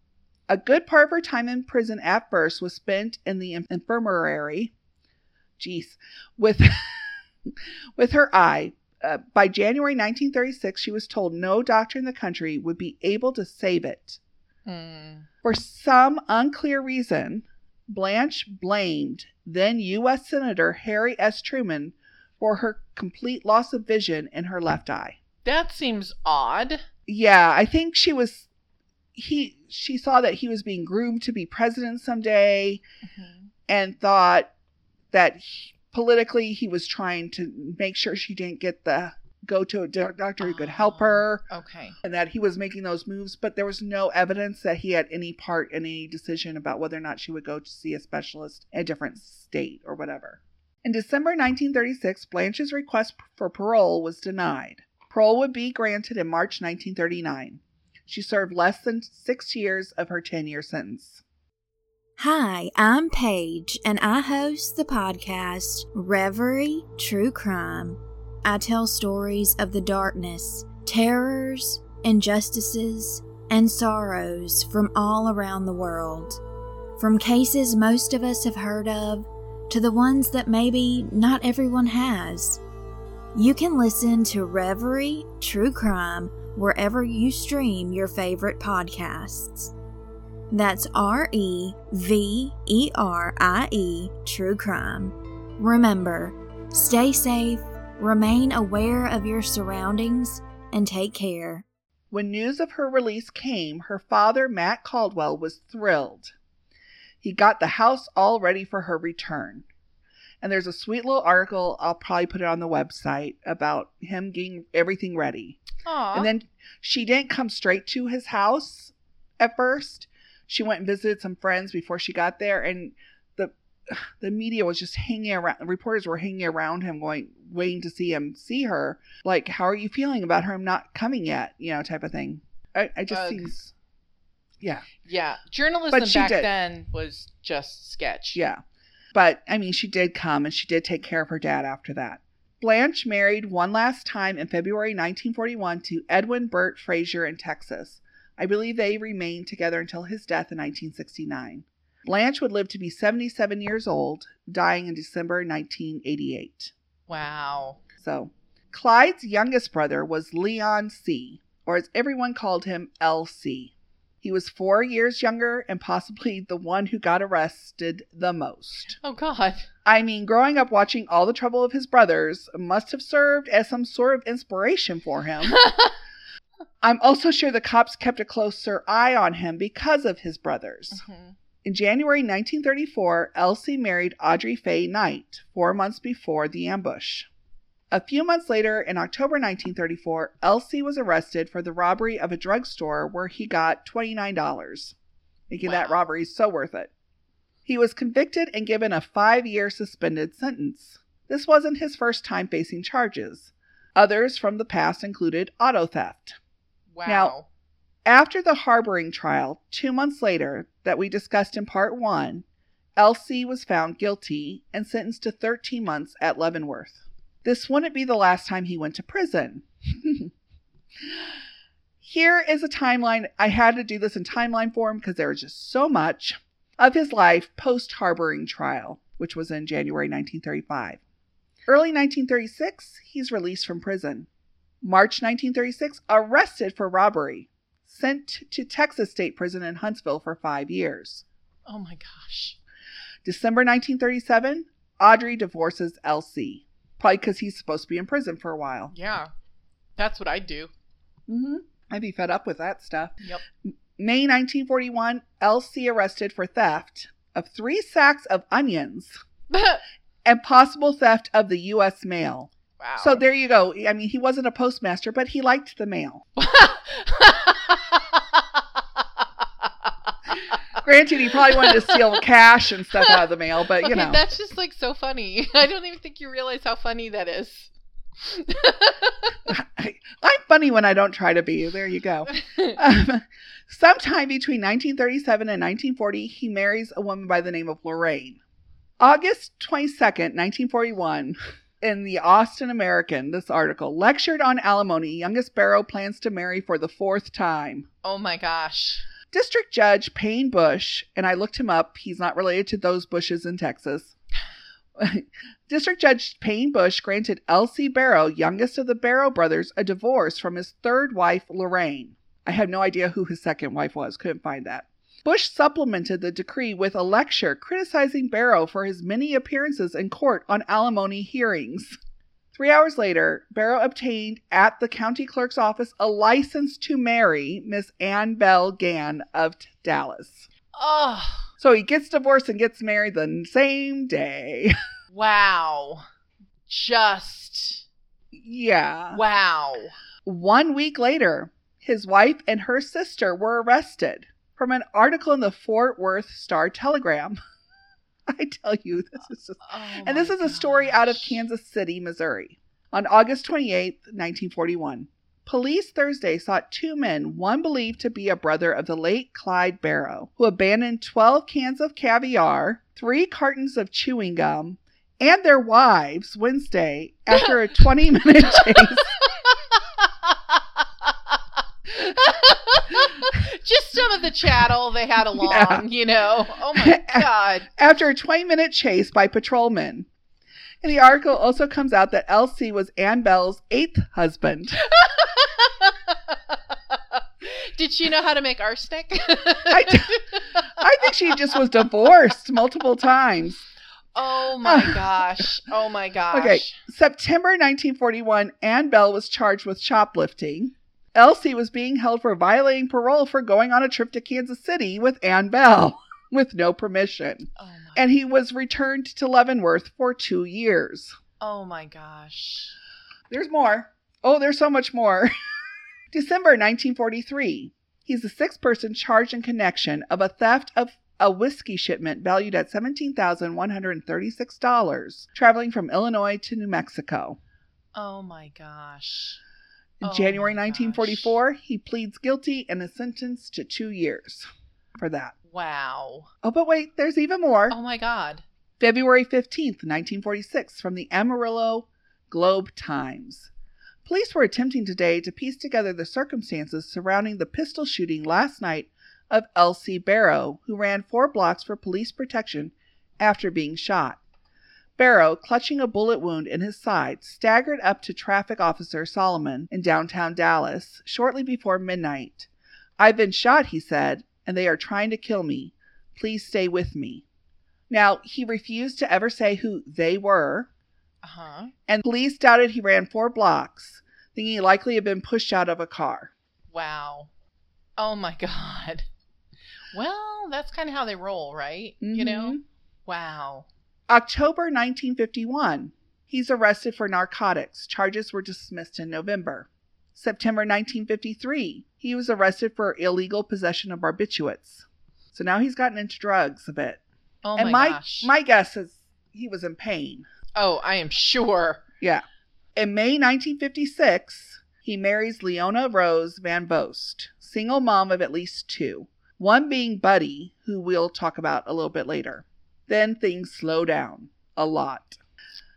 A good part of her time in prison at first was spent in the infirmary, geez, with, with her eye. Uh, by January 1936, she was told no doctor in the country would be able to save it. Hmm. For some unclear reason, Blanche blamed then U.S. Senator Harry S. Truman for her complete loss of vision in her left eye. That seems odd. Yeah, I think she was he she saw that he was being groomed to be president someday and thought that he- politically he was trying to make sure she didn't get the go to a doctor who could help oh, her Okay. and that he was making those moves, but there was no evidence that he had any part in any decision about whether or not she would go to see a specialist in a different state or whatever. In December 1936, Blanche's request for parole was denied. Parole would be granted in March 1939. She served less than six years of her 10 year sentence. Hi, I'm Paige, and I host the podcast Reverie True Crime. I tell stories of the darkness, terrors, injustices, and sorrows from all around the world. From cases most of us have heard of to the ones that maybe not everyone has. You can listen to Reverie True Crime wherever you stream your favorite podcasts. That's R E V E R I E True Crime. Remember, stay safe, remain aware of your surroundings, and take care. When news of her release came, her father, Matt Caldwell, was thrilled. He got the house all ready for her return. And there's a sweet little article, I'll probably put it on the website, about him getting everything ready. Aw. And then she didn't come straight to his house at first. She went and visited some friends before she got there, and the the media was just hanging around. Reporters were hanging around him, going, waiting to see him see her. Like, how are you feeling about her I'm not coming yet? You know, type of thing. I, I just Ugh. seems, yeah, yeah, journalism back did. then was just sketch. yeah. But I mean, she did come, and she did take care of her dad after that. Blanche married one last time in February 1941 to Edwin Burt Frasure in Texas. I believe they remained together until his death in 1969. Blanche would live to be 77 years old, dying in December 1988. Wow. So, Clyde's youngest brother was Leon C., or as everyone called him, LC. He was four years younger and possibly the one who got arrested the most. Oh God. I mean, growing up watching all the trouble of his brothers must have served as some sort of inspiration for him. I'm also sure the cops kept a closer eye on him because of his brothers. Mhm. In January 1934, LC married Audrey Faye Knight, four months before the ambush. A few months later, in October 1934, LC was arrested for the robbery of a drugstore where he got $29, making that robbery so worth it. He was convicted and given a five year suspended sentence. This wasn't his first time facing charges. Others from the past included auto theft. Wow. Now- After the harboring trial, two months later, that we discussed in part one, LC was found guilty and sentenced to 13 months at Leavenworth. This wouldn't be the last time he went to prison. Here is a timeline. I had to do this in timeline form because there was just so much of his life post harboring trial, which was in January 1935. Early 1936, he's released from prison. March 1936, arrested for robbery, sent to Texas State Prison in Huntsville for five years. oh my gosh. December 1937, Audrey divorces LC, probably because he's supposed to be in prison for a while. Yeah. That's what I'd do. Mm-hmm. I'd be fed up with that stuff. Yep. May 1941, LC arrested for theft of three sacks of onions and possible theft of the U.S. mail. So there you go. I mean, he wasn't a postmaster, but he liked the mail. Granted, he probably wanted to steal cash and stuff out of the mail, but you Okay, know. that's just like so funny. I don't even think you realize how funny that is. I, I'm funny when I don't try to be. There you go. Um, sometime between 1937 and 1940, he marries a woman by the name of Lorraine. August 22nd, 1941, in the Austin American, this article lectured on alimony. Youngest Barrow plans to marry for the fourth time. oh my gosh. District Judge Payne Bush, and I looked him up, he's not related to those Bushes in Texas. District Judge Payne Bush granted LC Barrow, youngest of the Barrow brothers, a divorce from his third wife, Lorraine. I have no idea who his second wife was, couldn't find that. Bush supplemented the decree with a lecture criticizing Barrow for his many appearances in court on alimony hearings. Three hours later, Barrow obtained at the county clerk's office a license to marry Miss Ann Bell Gann of Dallas. Oh, So he gets divorced and gets married the same day. wow. Just Yeah. Wow. One week later, his wife and her sister were arrested from an article in the Fort Worth Star Telegram. I tell you, this is just. Oh And this is a story out of. Kansas City, Missouri. On August 28th, 1941, police Thursday sought two men, one believed to be a brother of the late Clyde Barrow, who abandoned 12 cans of caviar, three cartons of chewing gum, and their wives Wednesday after a 20 minute chase. Just some of the chattel they had along, Yeah. you know. Oh my god. after a 20 minute chase by patrolmen. In the article also comes out that LC was Ann Bell's eighth husband. Did she know how to make arsenic? I, I think she just was divorced multiple times. oh my gosh. Oh my gosh. Okay. September 1941, Ann Bell was charged with shoplifting. LC was being held for violating parole for going on a trip to Kansas City with Ann Bell with no permission. Oh And he was returned to Leavenworth for two years. oh my gosh. There's more. Oh, there's so much more. December 1943. He's the sixth person charged in connection of a theft of a whiskey shipment valued at $17,136 traveling from Illinois to New Mexico. Oh my gosh. In Oh January my 1944, he pleads guilty and is sentenced to two years for that. Wow. Oh, but wait, there's even more. Oh my god. February 15th, 1946, from the Amarillo Globe Times. Police were attempting today to piece together the circumstances surrounding the pistol shooting last night of LC Barrow, who ran four blocks for police protection after being shot. Barrow, clutching a bullet wound in his side, staggered up to traffic officer Solomon in downtown Dallas shortly before midnight. I've been shot, he said, and they are trying to kill me. Please stay with me. Now, he refused to ever say who they were, Uh-huh. and police doubted he ran four blocks, thinking he likely had been pushed out of a car. Wow. Oh my god. Well, that's kind of how they roll, right? You know? Mhm. Wow. October 1951, he's arrested for narcotics. Charges were dismissed in November. September 1953, he was arrested for illegal possession of barbiturates. So now he's gotten into drugs a bit. Oh and my, my gosh. my guess is he was in pain. oh, I am sure. Yeah. In May 1956, he marries Leona Rose Van Bost, single mom of at least two, one being Buddy, who we'll talk about a little bit later. Then things slow down a lot.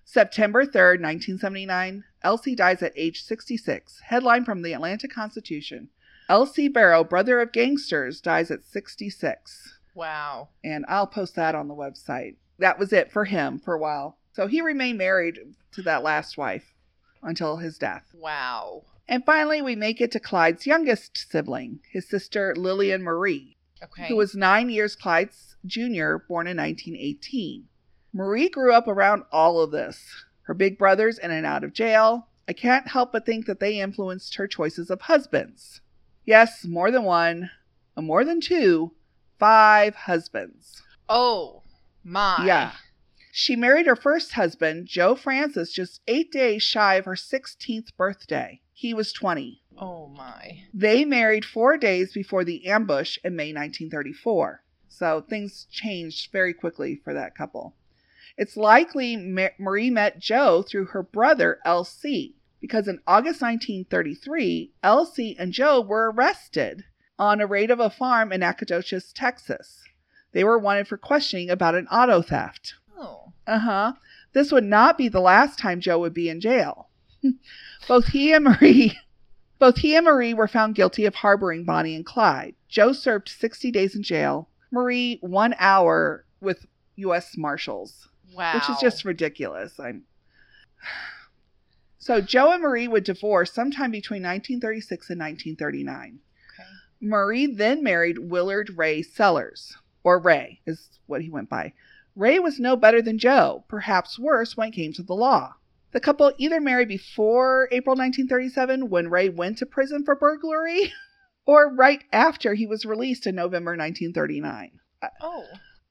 September 3rd, 1979, LC dies at age 66. Headline from the Atlanta Constitution LC Barrow, brother of gangsters, dies at 66 Wow. and I'll post that on the website. That was it for him for a while. So he remained married to that last wife until his death. Wow. And finally, we make it to Clyde's youngest sibling, his sister Lillian Marie, Okay. who was nine years Clyde's junior, born in 1918. Marie grew up around all of this. Her big brothers in and out of jail. I can't help but think that they influenced her choices of husbands. Yes, more than one, uh, more than two, five husbands. Oh my. Yeah. She married her first husband, Joe Francis, just eight days shy of her 16th birthday. He was 20. Oh my. They married four days before the ambush in May 1934. So things changed very quickly for that couple. It's likely Marie met Joe through her brother, L.C., because in August 1933, LC and Joe were arrested on a raid of a farm in Nacogdoches, Texas. They were wanted for questioning about an auto theft. Oh. Uh huh. This would not be the last time Joe would be in jail. both he and Marie, both he and Marie were found guilty of harboring Bonnie and Clyde. Joe served 60 days in jail. Marie one hour with U.S. Marshals, Wow. which is just ridiculous. I'm. So Joe and Marie would divorce sometime between 1936 and 1939. Okay. Marie then married Willard Ray Sellers, or Ray is what he went by. Ray was no better than Joe, perhaps worse when it came to the law. The couple either married before April 1937, when Ray went to prison for burglary, or right after he was released in November 1939. Oh.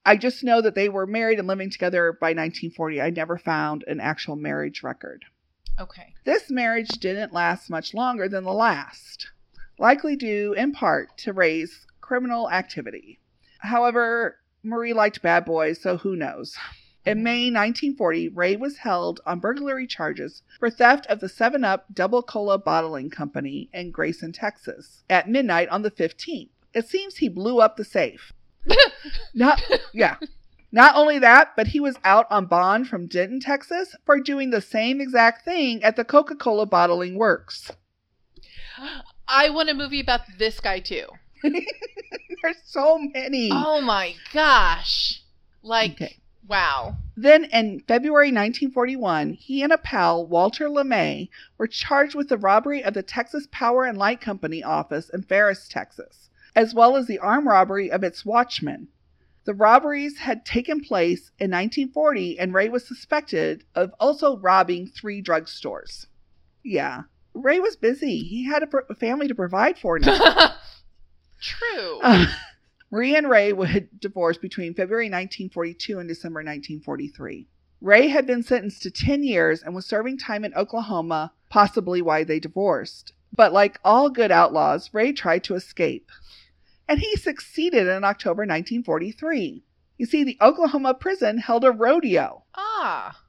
I just know that they were married and living together by 1940. I never found an actual marriage record. Okay. This marriage didn't last much longer than the last, likely due in part to Ray's criminal activity. However, Marie liked bad boys, so who knows? In May 1940, Ray was held on burglary charges for theft of the 7 Up Double Cola Bottling Company in Grayson, Texas, at midnight on the 15th. It seems he blew up the safe. Not, yeah. Not only that, but he was out on bond from Denton, Texas for doing the same exact thing at the Coca Cola bottling works. I want a movie about this guy too. There's so many. Oh my gosh. Like, Okay. Wow. Then in February 1941, he and a pal, Walter LeMay, were charged with the robbery of the Texas Power and Light Company office in Ferris, Texas, as well as the armed robbery of its watchman. The robberies had taken place in 1940, and Ray was suspected of also robbing three drugstores. Yeah, Ray was busy. He had a, pr- a family to provide for now. True. Uh, Marie and Ray would divorce between February 1942 and December 1943. Ray had been sentenced to 10 years and was serving time in Oklahoma, possibly why they divorced. But like all good outlaws, Ray tried to escape. And he succeeded in October 1943. You see, the Oklahoma prison held a rodeo, ah.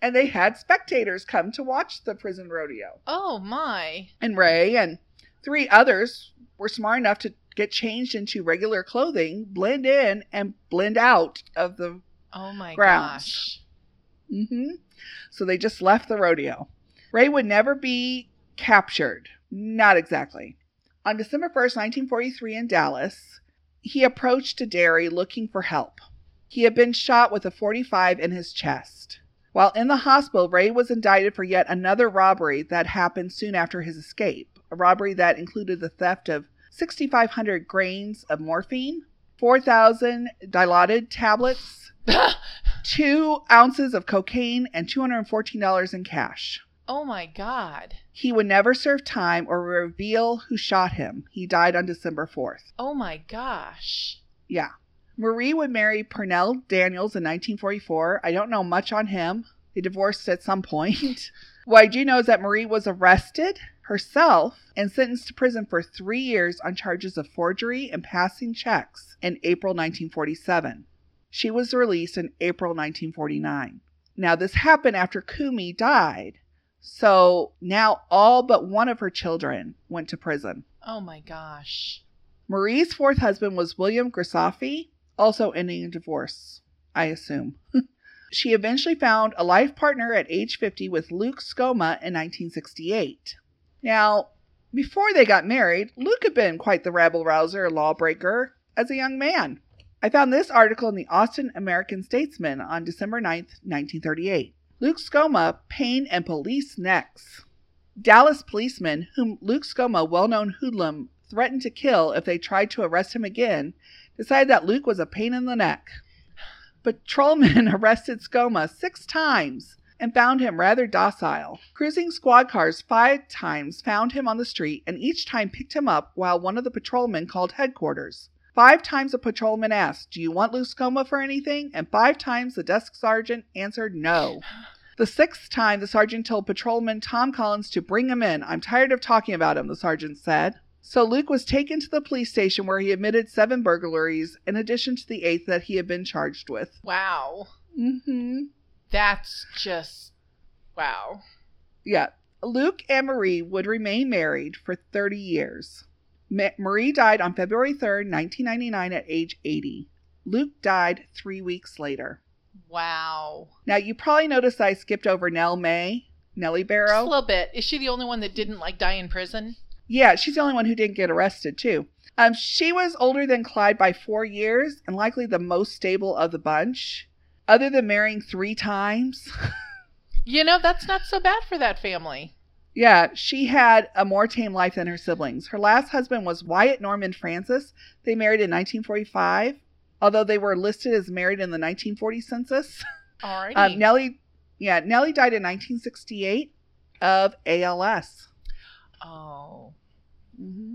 and they had spectators come to watch the prison rodeo. Oh my. And Ray and three others were smart enough to get changed into regular clothing, blend in, and blend out of the. Oh my Grounds. gosh. hmm So they just left the rodeo. Ray would never be captured. Not exactly. On December 1st, 1943, in Dallas, he approached a dairy looking for help. He had been shot with a 45 in his chest. While in the hospital, Ray was indicted for yet another robbery that happened soon after his escape. A robbery that included the theft of 6,500 grains of morphine, 4,000 dilaudid tablets, two ounces of cocaine, and $214 in cash. oh my god. He would never serve time or reveal who shot him. He died on December 4th. Oh my gosh. Yeah. Marie would marry Purnell Daniels in 1944. I don't know much on him. They divorced at some point. what I do know is that Marie was arrested herself and sentenced to prison for three years on charges of forgery and passing checks in April 1947. She was released in April 1949. Now, this happened after Cumie died. So now all but one of her children went to prison. Oh my gosh. Marie's fourth husband was William Grisafi, also ending in divorce, I assume. she eventually found a life partner at age 50 with Luke Scoma in 1968. Now, before they got married, Luke had been quite the rabble rouser lawbreaker as a young man. I found this article in the Austin American Statesman on December 9th, 1938. Luke Scoma, Pain and Police Necks. Dallas policemen, whom Luke Scoma, well known hoodlum, threatened to kill if they tried to arrest him again, decided that Luke was a pain in the neck. Patrolmen arrested Scoma six times and found him rather docile. Cruising squad cars five times found him on the street and each time picked him up while one of the patrolmen called headquarters. Five times a patrolman asked, Do you want Luke Scoma for anything? And five times the desk sergeant answered no. The sixth time, the sergeant told patrolman Tom Collins to bring him in. I'm tired of talking about him, the sergeant said. So Luke was taken to the police station where he admitted seven burglaries, in addition to the eighth that he had been charged with. Wow. Mm-hmm. That's just wow. Yeah. Luke and Marie would remain married for 30 years. Ma- Marie died on February 3rd, 1999, at age 80. Luke died three weeks later. Wow. Now, you probably noticed I skipped over Nell May, Nellie Barrow. Just a little bit. Is she the only one that didn't like die in prison? Yeah, she's the only one who didn't get arrested, too. Um, she was older than Clyde by four years and likely the most stable of the bunch. Other than marrying three times, You know, that's not so bad for that family. yeah, she had a more tame life than her siblings. Her last husband was Wyatt Norman Francis. They married in 1945, although they were listed as married in the 1940 census. Alrighty. Um, Nellie, yeah, Nellie died in 1968 of ALS. oh, hmm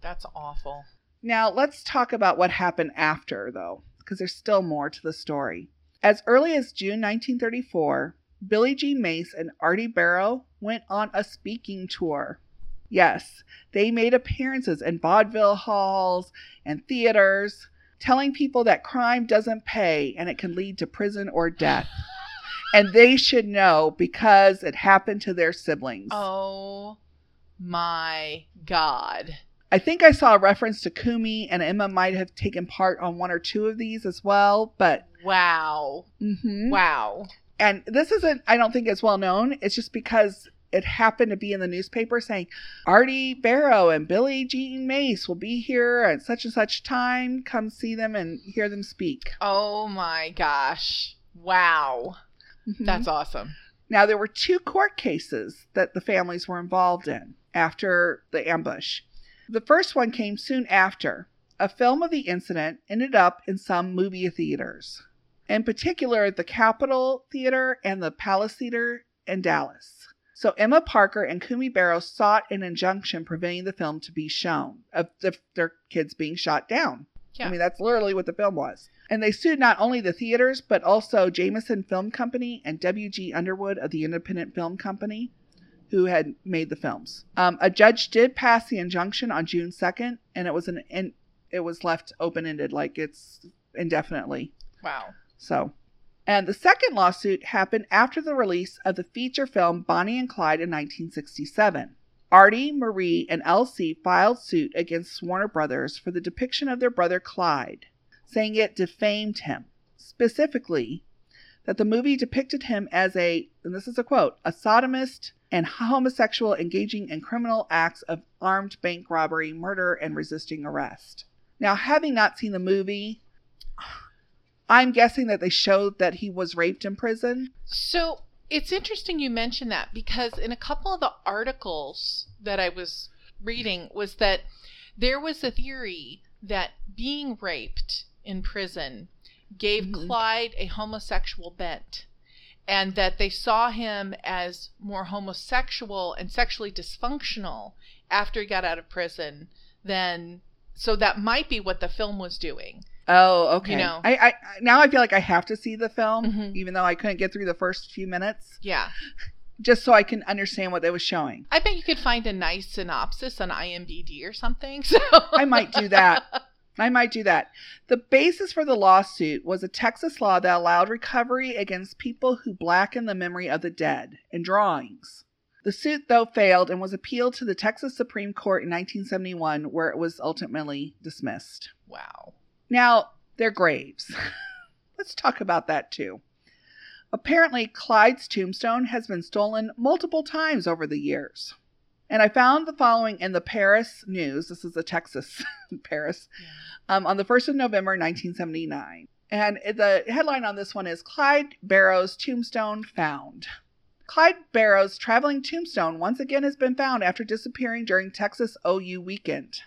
that's awful. Now, let's talk about what happened after, though, because there's still more to the story. As early as June 1934, Billie Jean Mace and Artie Barrow went on a speaking tour. Yes, they made appearances in vaudeville halls and theaters, telling people that crime doesn't pay and it can lead to prison or death. and they should know because it happened to their siblings. Oh my God. I think I saw a reference to Cumie, and Emma might have taken part on one or two of these as well. But Wow. Mhm. Wow. and this isn't, I don't think it's well known. It's just because it happened to be in the newspaper saying Artie Barrow and Billie Jean Mace will be here at such and such time. Come see them and hear them speak. Oh my gosh. Wow. Mhm. That's awesome. Now, there were two court cases that the families were involved in after the ambush. The first one came soon after. A film of the incident ended up in some movie theaters, in particular, the Capitol Theater and the Palace Theater in Dallas. So Emma Parker and Cumie Barrow sought an injunction preventing the film to be shown of the, their kids being shot down. Yeah. I mean, that's literally what the film was. And they sued not only the theaters, but also Jameson Film Company and W.G. Underwood of the Independent Film Company, who had made the films. Um, a judge did pass the injunction on June 2nd, and it was an in, it was left open ended, like it's indefinitely. Wow. So, and the second lawsuit happened after the release of the feature film Bonnie and Clyde in 1967. Artie, Marie, and LC filed suit against Warner Brothers for the depiction of their brother Clyde, saying it defamed him. Specifically, that the movie depicted him as a, and this is a quote, a sodomist and homosexual engaging in criminal acts of armed bank robbery, murder, and resisting arrest. Now, having not seen the movie, I'm guessing that they showed that he was raped in prison. So it's interesting you mention that because in a couple of the articles that I was reading was that there was a theory that being raped in prison gave Mhm. Clyde a homosexual bent and that they saw him as more homosexual and sexually dysfunctional after he got out of prison than so that might be what the film was doing. Oh, okay. know. I, I now I feel like I have to see the film, Mhm. even though I couldn't get through the first few minutes, Yeah. just so I can understand what they was showing. I bet you could find a nice synopsis on IMDb or something. So I might do that. I might do that. The basis for the lawsuit was a Texas law that allowed recovery against people who blacken the memory of the dead in drawings. The suit, though, failed and was appealed to the Texas Supreme Court in 1971, where it was ultimately dismissed. Wow. Now, their graves. Let's talk about that too. Apparently, Clyde's tombstone has been stolen multiple times over the years. And I found the following in the Paris News. This is a Texas Paris um, on the 1st of November, 1979. And the headline on this one is Clyde Barrow's Tombstone Found. Clyde Barrow's traveling tombstone once again has been found after disappearing during Texas OU weekend.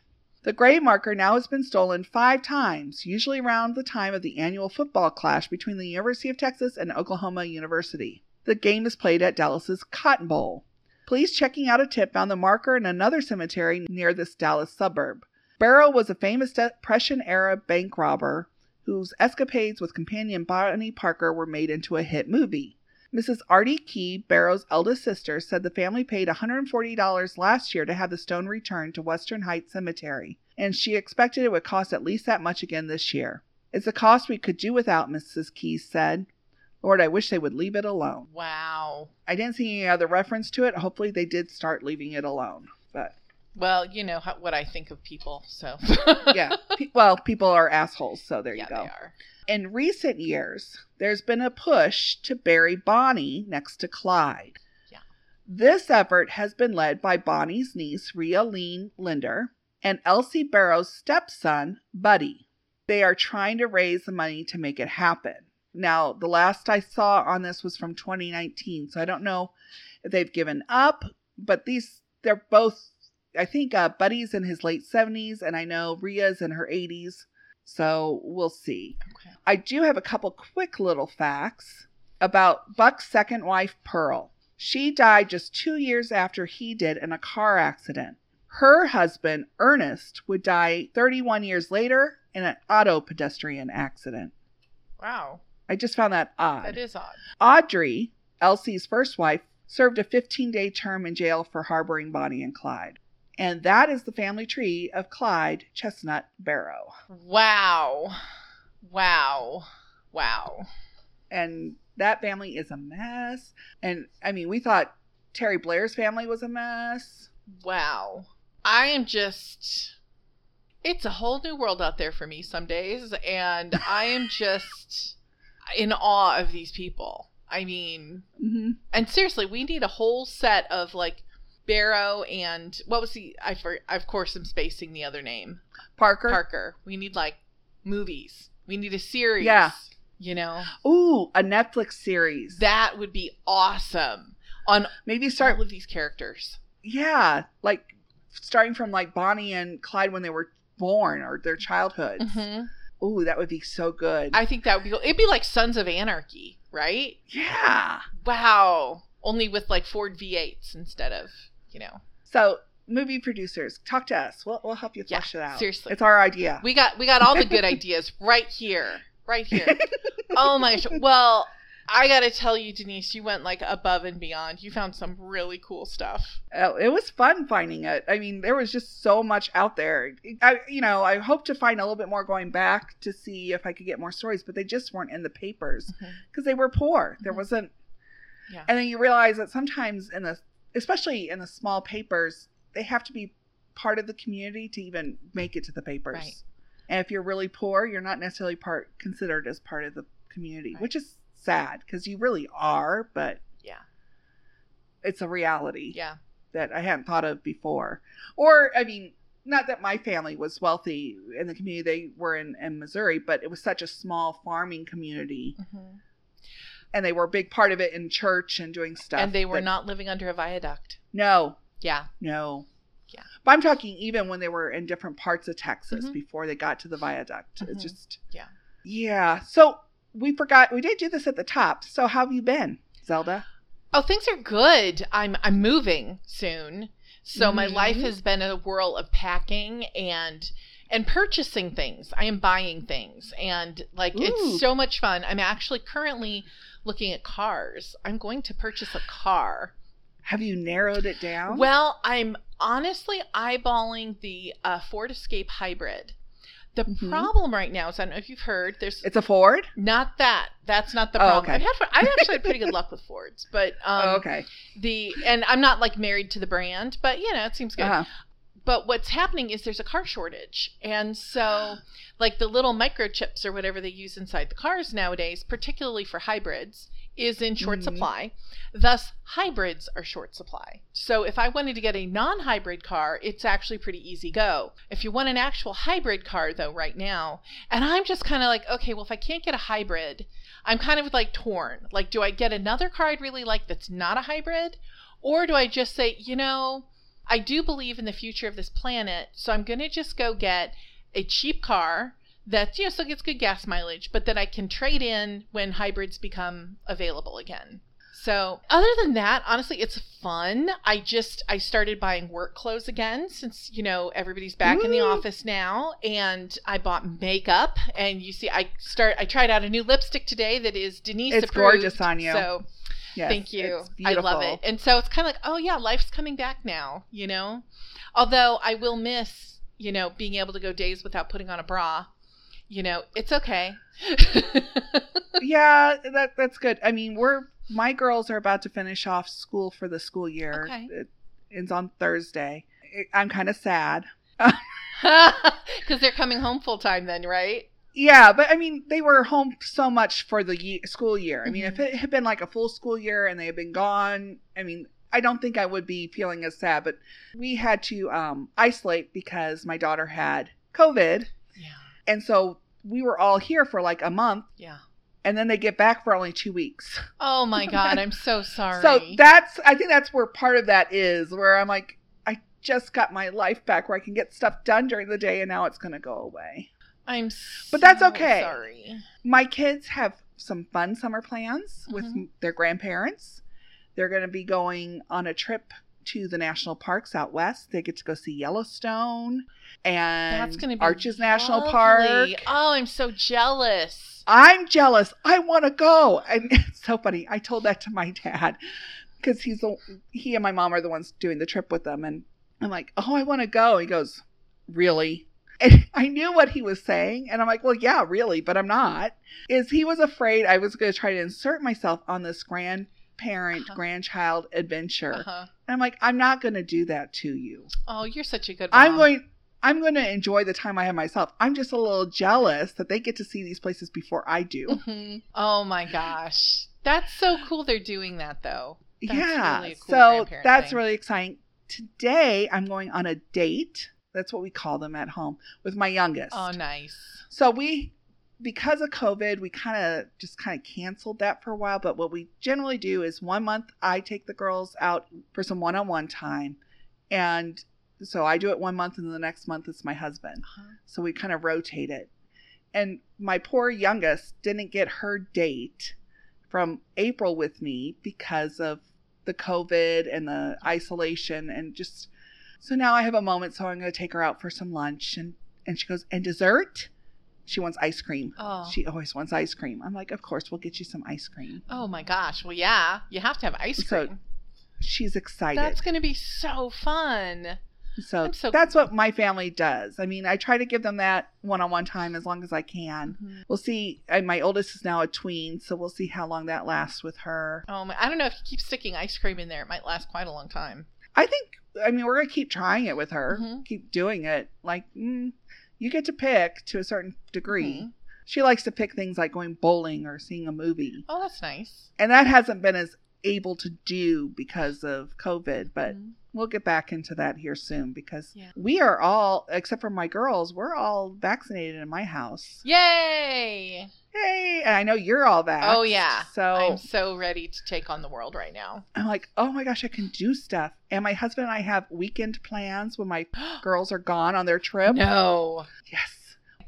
The grave marker now has been stolen five times, usually around the time of the annual football clash between the University of Texas and Oklahoma University. The game is played at Dallas's Cotton Bowl. Police checking out a tip found the marker in another cemetery near this Dallas suburb. Barrow was a famous Depression era bank robber whose escapades with companion Bonnie Parker were made into a hit movie. Mrs. Artie Key, Barrow's eldest sister, said the family paid $140 last year to have the stone returned to Western Heights Cemetery, and she expected it would cost at least that much again this year. It's a cost we could do without, Mrs. Keys said. Lord, I wish they would leave it alone. Wow. I didn't see any other reference to it. Hopefully, they did start leaving it alone. But Well, you know how, what I think of people, so yeah, Pe- well, people are assholes, so there yeah, you go. they are. In recent years, there's been a push to bury Bonnie next to Clyde. Yeah. This effort has been led by Bonnie's niece, Rhea Leen Linder, and LC Barrow's stepson, Buddy. They are trying to raise the money to make it happen. Now, the last I saw on this was from 2019, so I don't know if they've given up, but these, they're both, I think uh, Buddy's in his late 70s, and I know Rhea's in her 80s, so we'll see. Okay. I do have a couple quick little facts about Buck's second wife, Pearl. She died just two years after he did in a car accident. Her husband, Ernest, would die 31 years later in an auto pedestrian accident. Wow. I just found that odd. That is odd. Audrey LC's first wife, served a 15 day term in jail for harboring Bonnie and Clyde. And that is the family tree of Clyde Chestnut Barrow. Wow. Wow. Wow. And that family is a mess. And I mean, we thought Terry Blair's family was a mess. Wow. I am just. It's a whole new world out there for me some days, and I am just in awe of these people. I mean, Mm-hmm. and seriously, we need a whole set of like Barrow and what was the I for I of course I'm spacing the other name Parker. Parker. We need like movies. We need a series. Yeah. You know Ooh, a Netflix series. that would be awesome on Maybe start with these characters. yeah, like starting from like Bonnie and Clyde when they were born or their childhoods. Mhm. Ooh, that would be so good. I think that would be cool. It'd be like Sons of Anarchy, right? yeah. Wow. Only with like Ford V8s instead of, you know. So, movie producers, talk to us. We'll, we'll help you Yeah, flesh it out. seriously. It's our idea. We got we got all the good ideas right here. Right here. Oh my gosh. Well, I got to tell you Denise, you went like above and beyond. You found some really cool stuff. Oh, it was fun finding it. I mean, there was just so much out there. I, you know, I hope to find a little bit more going back to see if I could get more stories, but they just weren't in the papers because they were poor. There Mhm. wasn't. Yeah. And then you realize that sometimes in the, especially in the small papers, they have to be part of the community to even make it to the papers. Right. And if you're really poor, you're not necessarily part considered as part of the community, Right. which is sad because you really are, but Yeah. it's a reality Yeah. that I hadn't thought of before. Or, I mean, not that my family was wealthy in the community they were in, in Missouri, but it was such a small farming community, Mhm. And they were a big part of it in church and doing stuff. And they were that- not living under a viaduct. No, Yeah. no. Yeah. But I'm talking even when they were in different parts of Texas Mhm. before they got to the viaduct. Mhm. It's just. Yeah. Yeah. So we forgot, we did do this at the top. So how have you been, Zelda? Oh, things are good. I'm I'm moving soon. So my life has been a whirl of packing and and purchasing things. I am buying things and like Ooh. it's so much fun. I'm actually currently looking at cars. I'm going to purchase a car. Have you narrowed it down? Well, I'm honestly eyeballing the uh, Ford Escape Hybrid. The Mhm. problem right now is I don't know if you've heard. There's it's a Ford? not that. That's not the Oh, problem. okay. I've had I've actually had pretty good luck with Fords, but um, oh, okay. the and I'm not like married to the brand, but you know it seems good. Uh-huh. But what's happening is there's a car shortage, and so like the little microchips or whatever they use inside the cars nowadays, particularly for hybrids, is in short Mhm. supply. Thus, hybrids are short supply. So if I wanted to get a non-hybrid car, it's actually pretty easy go. If you want an actual hybrid car though right now, and I'm just kind of like, okay, well if I can't get a hybrid, I'm kind of like torn. Like do I get another car I'd really like that's not a hybrid or do I just say, you know, I do believe in the future of this planet, so I'm going to just go get a cheap car that you know still gets good gas mileage, but that I can trade in when hybrids become available again. So, other than that, honestly, it's fun. I just I started buying work clothes again since, you know, everybody's back in the office now and I bought makeup and you see I start I tried out a new lipstick today that is Denise It's approved. gorgeous on you. So, Yes, Thank you. I love it. And so it's kind of like, oh yeah, life's coming back now, you know? Although I will miss, you know, being able to go days without putting on a bra. You know, it's okay. yeah, that that's good. I mean, we're my girls are about to finish off school for the school year. Okay. It ends on Thursday. I'm kind of sad. Because they're coming home full time then, right? Yeah, but I mean, they were home so much for the ye- school year. I mean, Mhm. if it had been like a full school year and they had been gone, I mean, I don't think I would be feeling as sad. But we had to um, isolate because my daughter had COVID, Yeah. and so we were all here for like a month, Yeah. and then they get back for only two weeks. Oh my God, I'm so sorry. So that's I think that's where part of that is where I'm like I just got my life back where I can get stuff done during the day and now it's going to go away. I'm But that's okay. Sorry. My kids have some fun summer plans with Mhm. their grandparents. They're going to be going on a trip to the national parks out west. They get to go see Yellowstone and That's to be Arches National. Park. Oh, I'm so jealous. I'm jealous. I want to go. And it's so funny. I told that to my dad because he's the, he and my mom are the ones doing the trip with them. And I'm like, oh, I want to go. He goes, really? And I knew what he was saying. And I'm like, well, yeah, really, but I'm not. Is he was afraid I was going to try to insert myself on this grandparent, Uh-huh. grandchild adventure. Uh-huh. And I'm like, I'm not going to do that to you. Oh, you're such a good mom. I'm going. I'm going to enjoy the time I have myself. I'm just a little jealous that they get to see these places before I do. Mhm. Oh my gosh. That's so cool they're doing that though. That's yeah. really cool so that's thing. really exciting. Today I'm going on a date. That's what we call them at home with my youngest. Oh, nice. So we because of COVID, we kind of just kind of canceled that for a while, but what we generally do is one month I take the girls out for some one-on-one time and so I do it one month and the next month it's my husband. Uh-huh. So we kind of rotate it. And my poor youngest didn't get her date from April with me because of the COVID and the isolation and just so now I have a moment so I'm going to take her out for some lunch and and she goes, "And dessert?" She wants ice cream. Oh. She always wants ice cream. I'm like, "Of course, we'll get you some ice cream." Oh my gosh. Well, yeah, you have to have ice So cream. She's excited. That's going to be so fun. so so- that's what my family does. I mean, I try to give them that one-on-one time as long as I can. Mhm. We'll see. And my oldest is now a tween, so we'll see how long that lasts with her. Oh, my, I don't know if you keep sticking ice cream in there, it might last quite a long time. I think. I mean, we're gonna keep trying it with her. Mhm. Keep doing it. Like, mm, you get to pick to a certain degree. Mhm. She likes to pick things like going bowling or seeing a movie, Oh, that's nice. and that hasn't been as able to do because of COVID. But Mhm. we'll get back into that here soon because Yeah. we are all, except for my girls, we're all vaccinated in my house. Yay! Yay! And I know you're all that. Oh, yeah. So I'm so ready to take on the world right now. I'm like, oh my gosh, I can do stuff. And my husband and I have weekend plans when my girls are gone on their trip. No. Yes.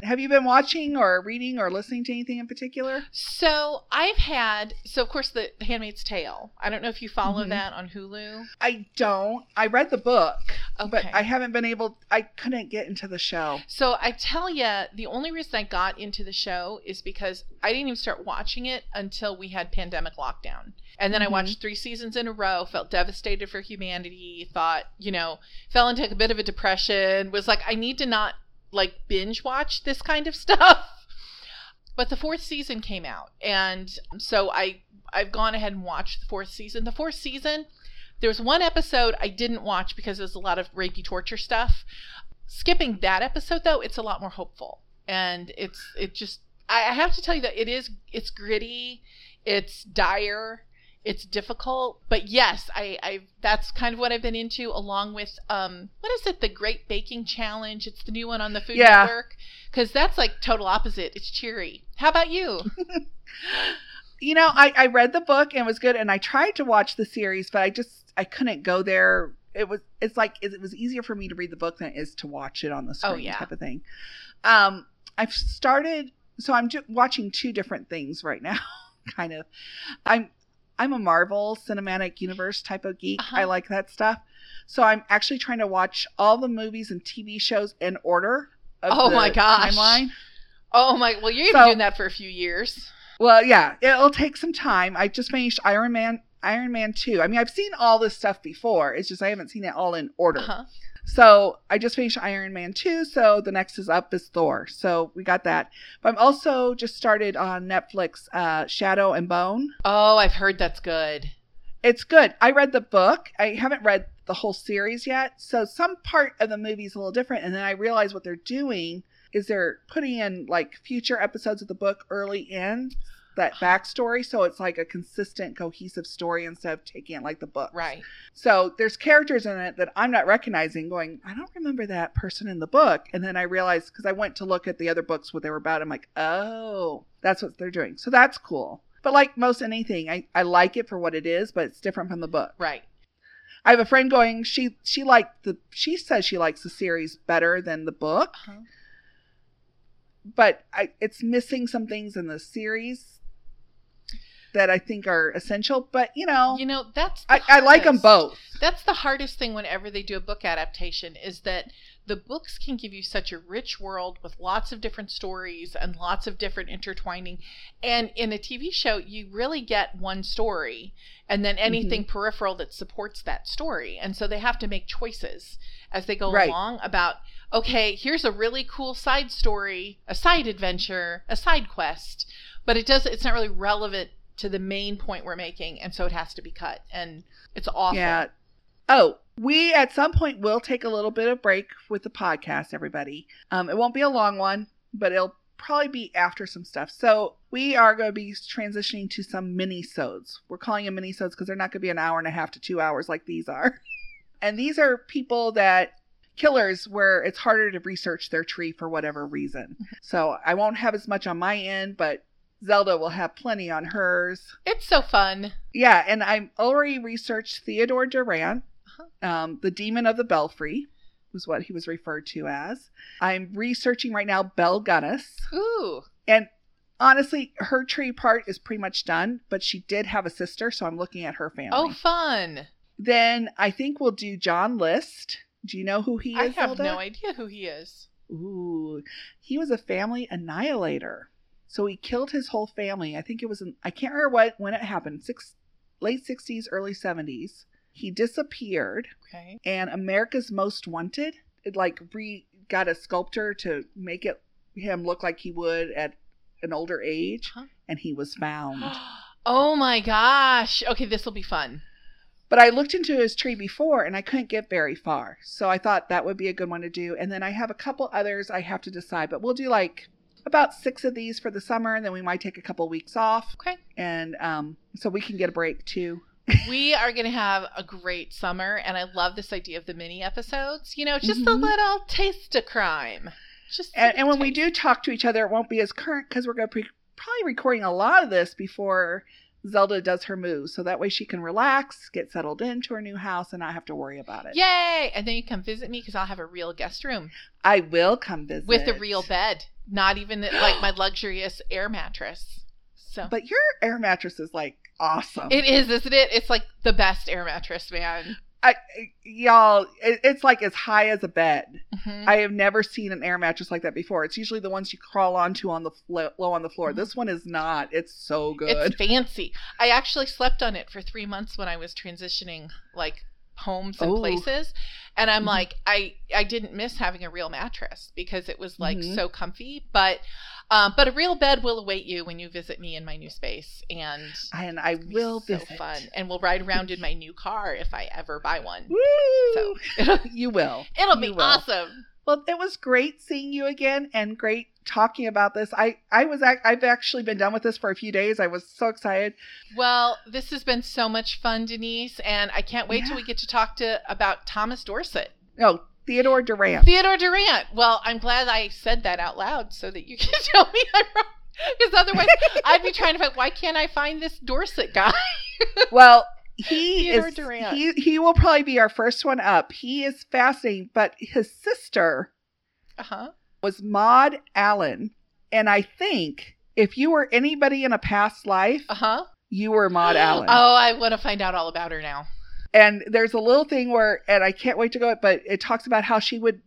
Have you been watching or reading or listening to anything in particular? So I've had so of course the Handmaid's Tale. I don't know if you follow Mhm. that on Hulu. I don't. I read the book, Okay. but I haven't been able. I couldn't get into the show. So I tell you, the only reason I got into the show is because I didn't even start watching it until we had pandemic lockdown. And then I Mhm. watched three seasons in a row, felt devastated for humanity, thought, you know, fell into a bit of a depression, was like, I need to not like binge watch this kind of stuff. But the fourth season came out, and so I I've gone ahead and watched the fourth season. The fourth season, there was one episode I didn't watch because there's a lot of rapey torture stuff. Skipping that episode though, it's a lot more hopeful, and it's it just I I have to tell you that it is it's gritty, it's dire, it's difficult, but yes, I I that's kind of what I've been into along with um what is it the Great Baking Challenge? It's the new one on the Food Yeah. Network because that's like total opposite. It's cheery. How about you? You know, I I read the book and it was good, and I tried to watch the series, but I just I couldn't go there. It was it's like it was easier for me to read the book than it is to watch it on the screen, Oh, yeah. type of thing. Um, I've started, so I'm watching two different things right now, kind of. I'm I'm a Marvel Cinematic Universe type of geek. Uh-huh. I like that stuff. So I'm actually trying to watch all the movies and TV shows in order. Of Oh my gosh. Timeline. Oh my! Well, you're So- gonna doing that for a few years. Well, yeah, it'll take some time. I just finished Iron Man, Iron Man 2. I mean, I've seen all this stuff before. It's just I haven't seen it all in order. Uh-huh. So I just finished Iron Man 2. So the next is up is Thor. So we got that. But I'm also just started on Netflix, uh, Shadow and Bone. Oh, I've heard that's good. It's good. I read the book. I haven't read the whole series yet. So some part of the movie is a little different. And then I realized what they're doing is they're putting in like future episodes of the book early in that backstory. So it's like a consistent, cohesive story instead of taking it like the book. Right. So there's characters in it that I'm not recognizing, going, I don't remember that person in the book. And then I realized because I went to look at the other books, what they were about. I'm like, oh, that's what they're doing. So that's cool. But like most anything, I, I like it for what it is, but it's different from the book. Right. I have a friend going, she she liked the she says she likes the series better than the book, Uh-huh. but I it's missing some things in the series. That I think are essential. But you know, You know, that's I, I like them both. That's the hardest thing whenever they do a book adaptation is that the books can give you such a rich world with lots of different stories and lots of different intertwining. And in a TV show, you really get one story and then anything Mm-hmm. peripheral that supports that story. And so they have to make choices as they go Right. along about okay, here's a really cool side story, a side adventure, a side quest, but it does it's not really relevant to the main point we're making and so it has to be cut and it's awful. Yeah. Oh, we at some point will take a little bit of break with the podcast, everybody. Um, it won't be a long one, but it'll probably be after some stuff. So we are going to be transitioning to some mini-sodes. We're calling them mini-sodes because they're not going to be an hour and a half to two hours like these are. And these are people that killers where it's harder to research their tree for whatever reason. So I won't have as much on my end, but Zelda will have plenty on hers. It's so fun. Yeah, and I already researched Theodore Durrant, um, the Demon of the Belfry, was what he was referred to as. I'm researching right now Belle Gunness, Ooh. and honestly, her tree part is pretty much done. But she did have a sister, so I'm looking at her family. Oh, fun. Then I think we'll do John List. Do you know who he is? I have Zelda? no idea who he is. Ooh, he was a family annihilator. So he killed his whole family. I think it was in, I can't remember what when it happened. Six late 60s, early 70s. He disappeared Okay. and America's Most Wanted it like re got a sculptor to make it him look like he would at an older age Huh. and he was found. oh my gosh. Okay, this will be fun. But I looked into his tree before and I couldn't get very far. So I thought that would be a good one to do. And then I have a couple others I have to decide, but we'll do like about six of these for the summer and then we might take a couple weeks off. Okay. And um, so we can get a break too. we are going to have a great summer, and I love this idea of the mini episodes. You know, just a Mhm. little taste of crime. Just And, and when we do talk to each other, it won't be as current because we're going to be probably recording a lot of this before Zelda does her move. So that way she can relax, get settled into her new house, and not have to worry about it. Yay! And then you come visit me because I'll have a real guest room I will come visit. with a real bed, not even like my luxurious air mattress. So But your air mattress is like awesome. it is, isn't it? It's like the best air mattress, man. I, y'all, it, it's like as high as a bed. Mhm. I have never seen an air mattress like that before. It's usually the ones you crawl onto on the flo- low on the floor. This one is not. It's so good. It's fancy. I actually slept on it for three months when I was transitioning like homes and Oh. places. And I'm Mhm. like, I I didn't miss having a real mattress because it was like Mhm. so comfy. But um, but a real bed will await you when you visit me in my new space, and and I it'll be so visit. fun. And we'll ride around in my new car if I ever buy one. Woo! So you will. it'll be will. awesome. Well, it was great seeing you again and great talking about this. I I was I've actually been done with this for a few days. I was so excited. Well, this has been so much fun, Denise, and I can't wait Yeah. till we get to talk to about Thomas Dorset. No, Theodore Durrant. Theodore Durrant. Well, I'm glad I said that out loud so that you can tell me I'm wrong. Because otherwise, I'd be trying to find why can't I find this Dorset guy? Well, he Theodore is Durrant. he he will probably be our first one up. He is fascinating, but his sister Uh huh. Was Maud Allan, and I think if you were anybody in a past life, Uh huh. you were Maud Allen. Oh, I want to find out all about her now. And there's a little thing where, and I can't wait to go, but it talks about how she would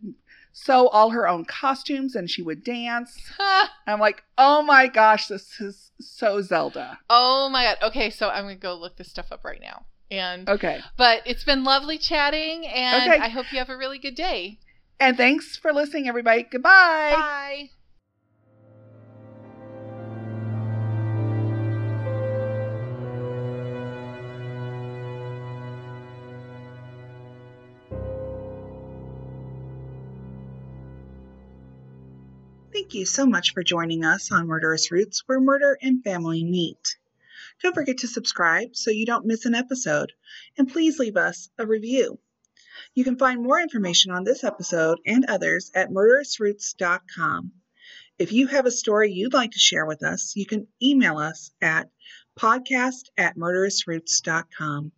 sew all her own costumes and she would dance. I'm like, oh my gosh, this is so Zelda. oh my god. Okay, so I'm gonna go look this stuff up right now. And Okay. but it's been lovely chatting, and Okay. I hope you have a really good day. And thanks for listening, everybody. Goodbye. Bye. Thank you so much for joining us on Murderous Roots, where murder and family meet. Don't forget to subscribe so you don't miss an episode, and please leave us a review. You can find more information on this episode and others at murderousroots.com. If you have a story you'd like to share with us, you can email us at podcast at murderousroots.com.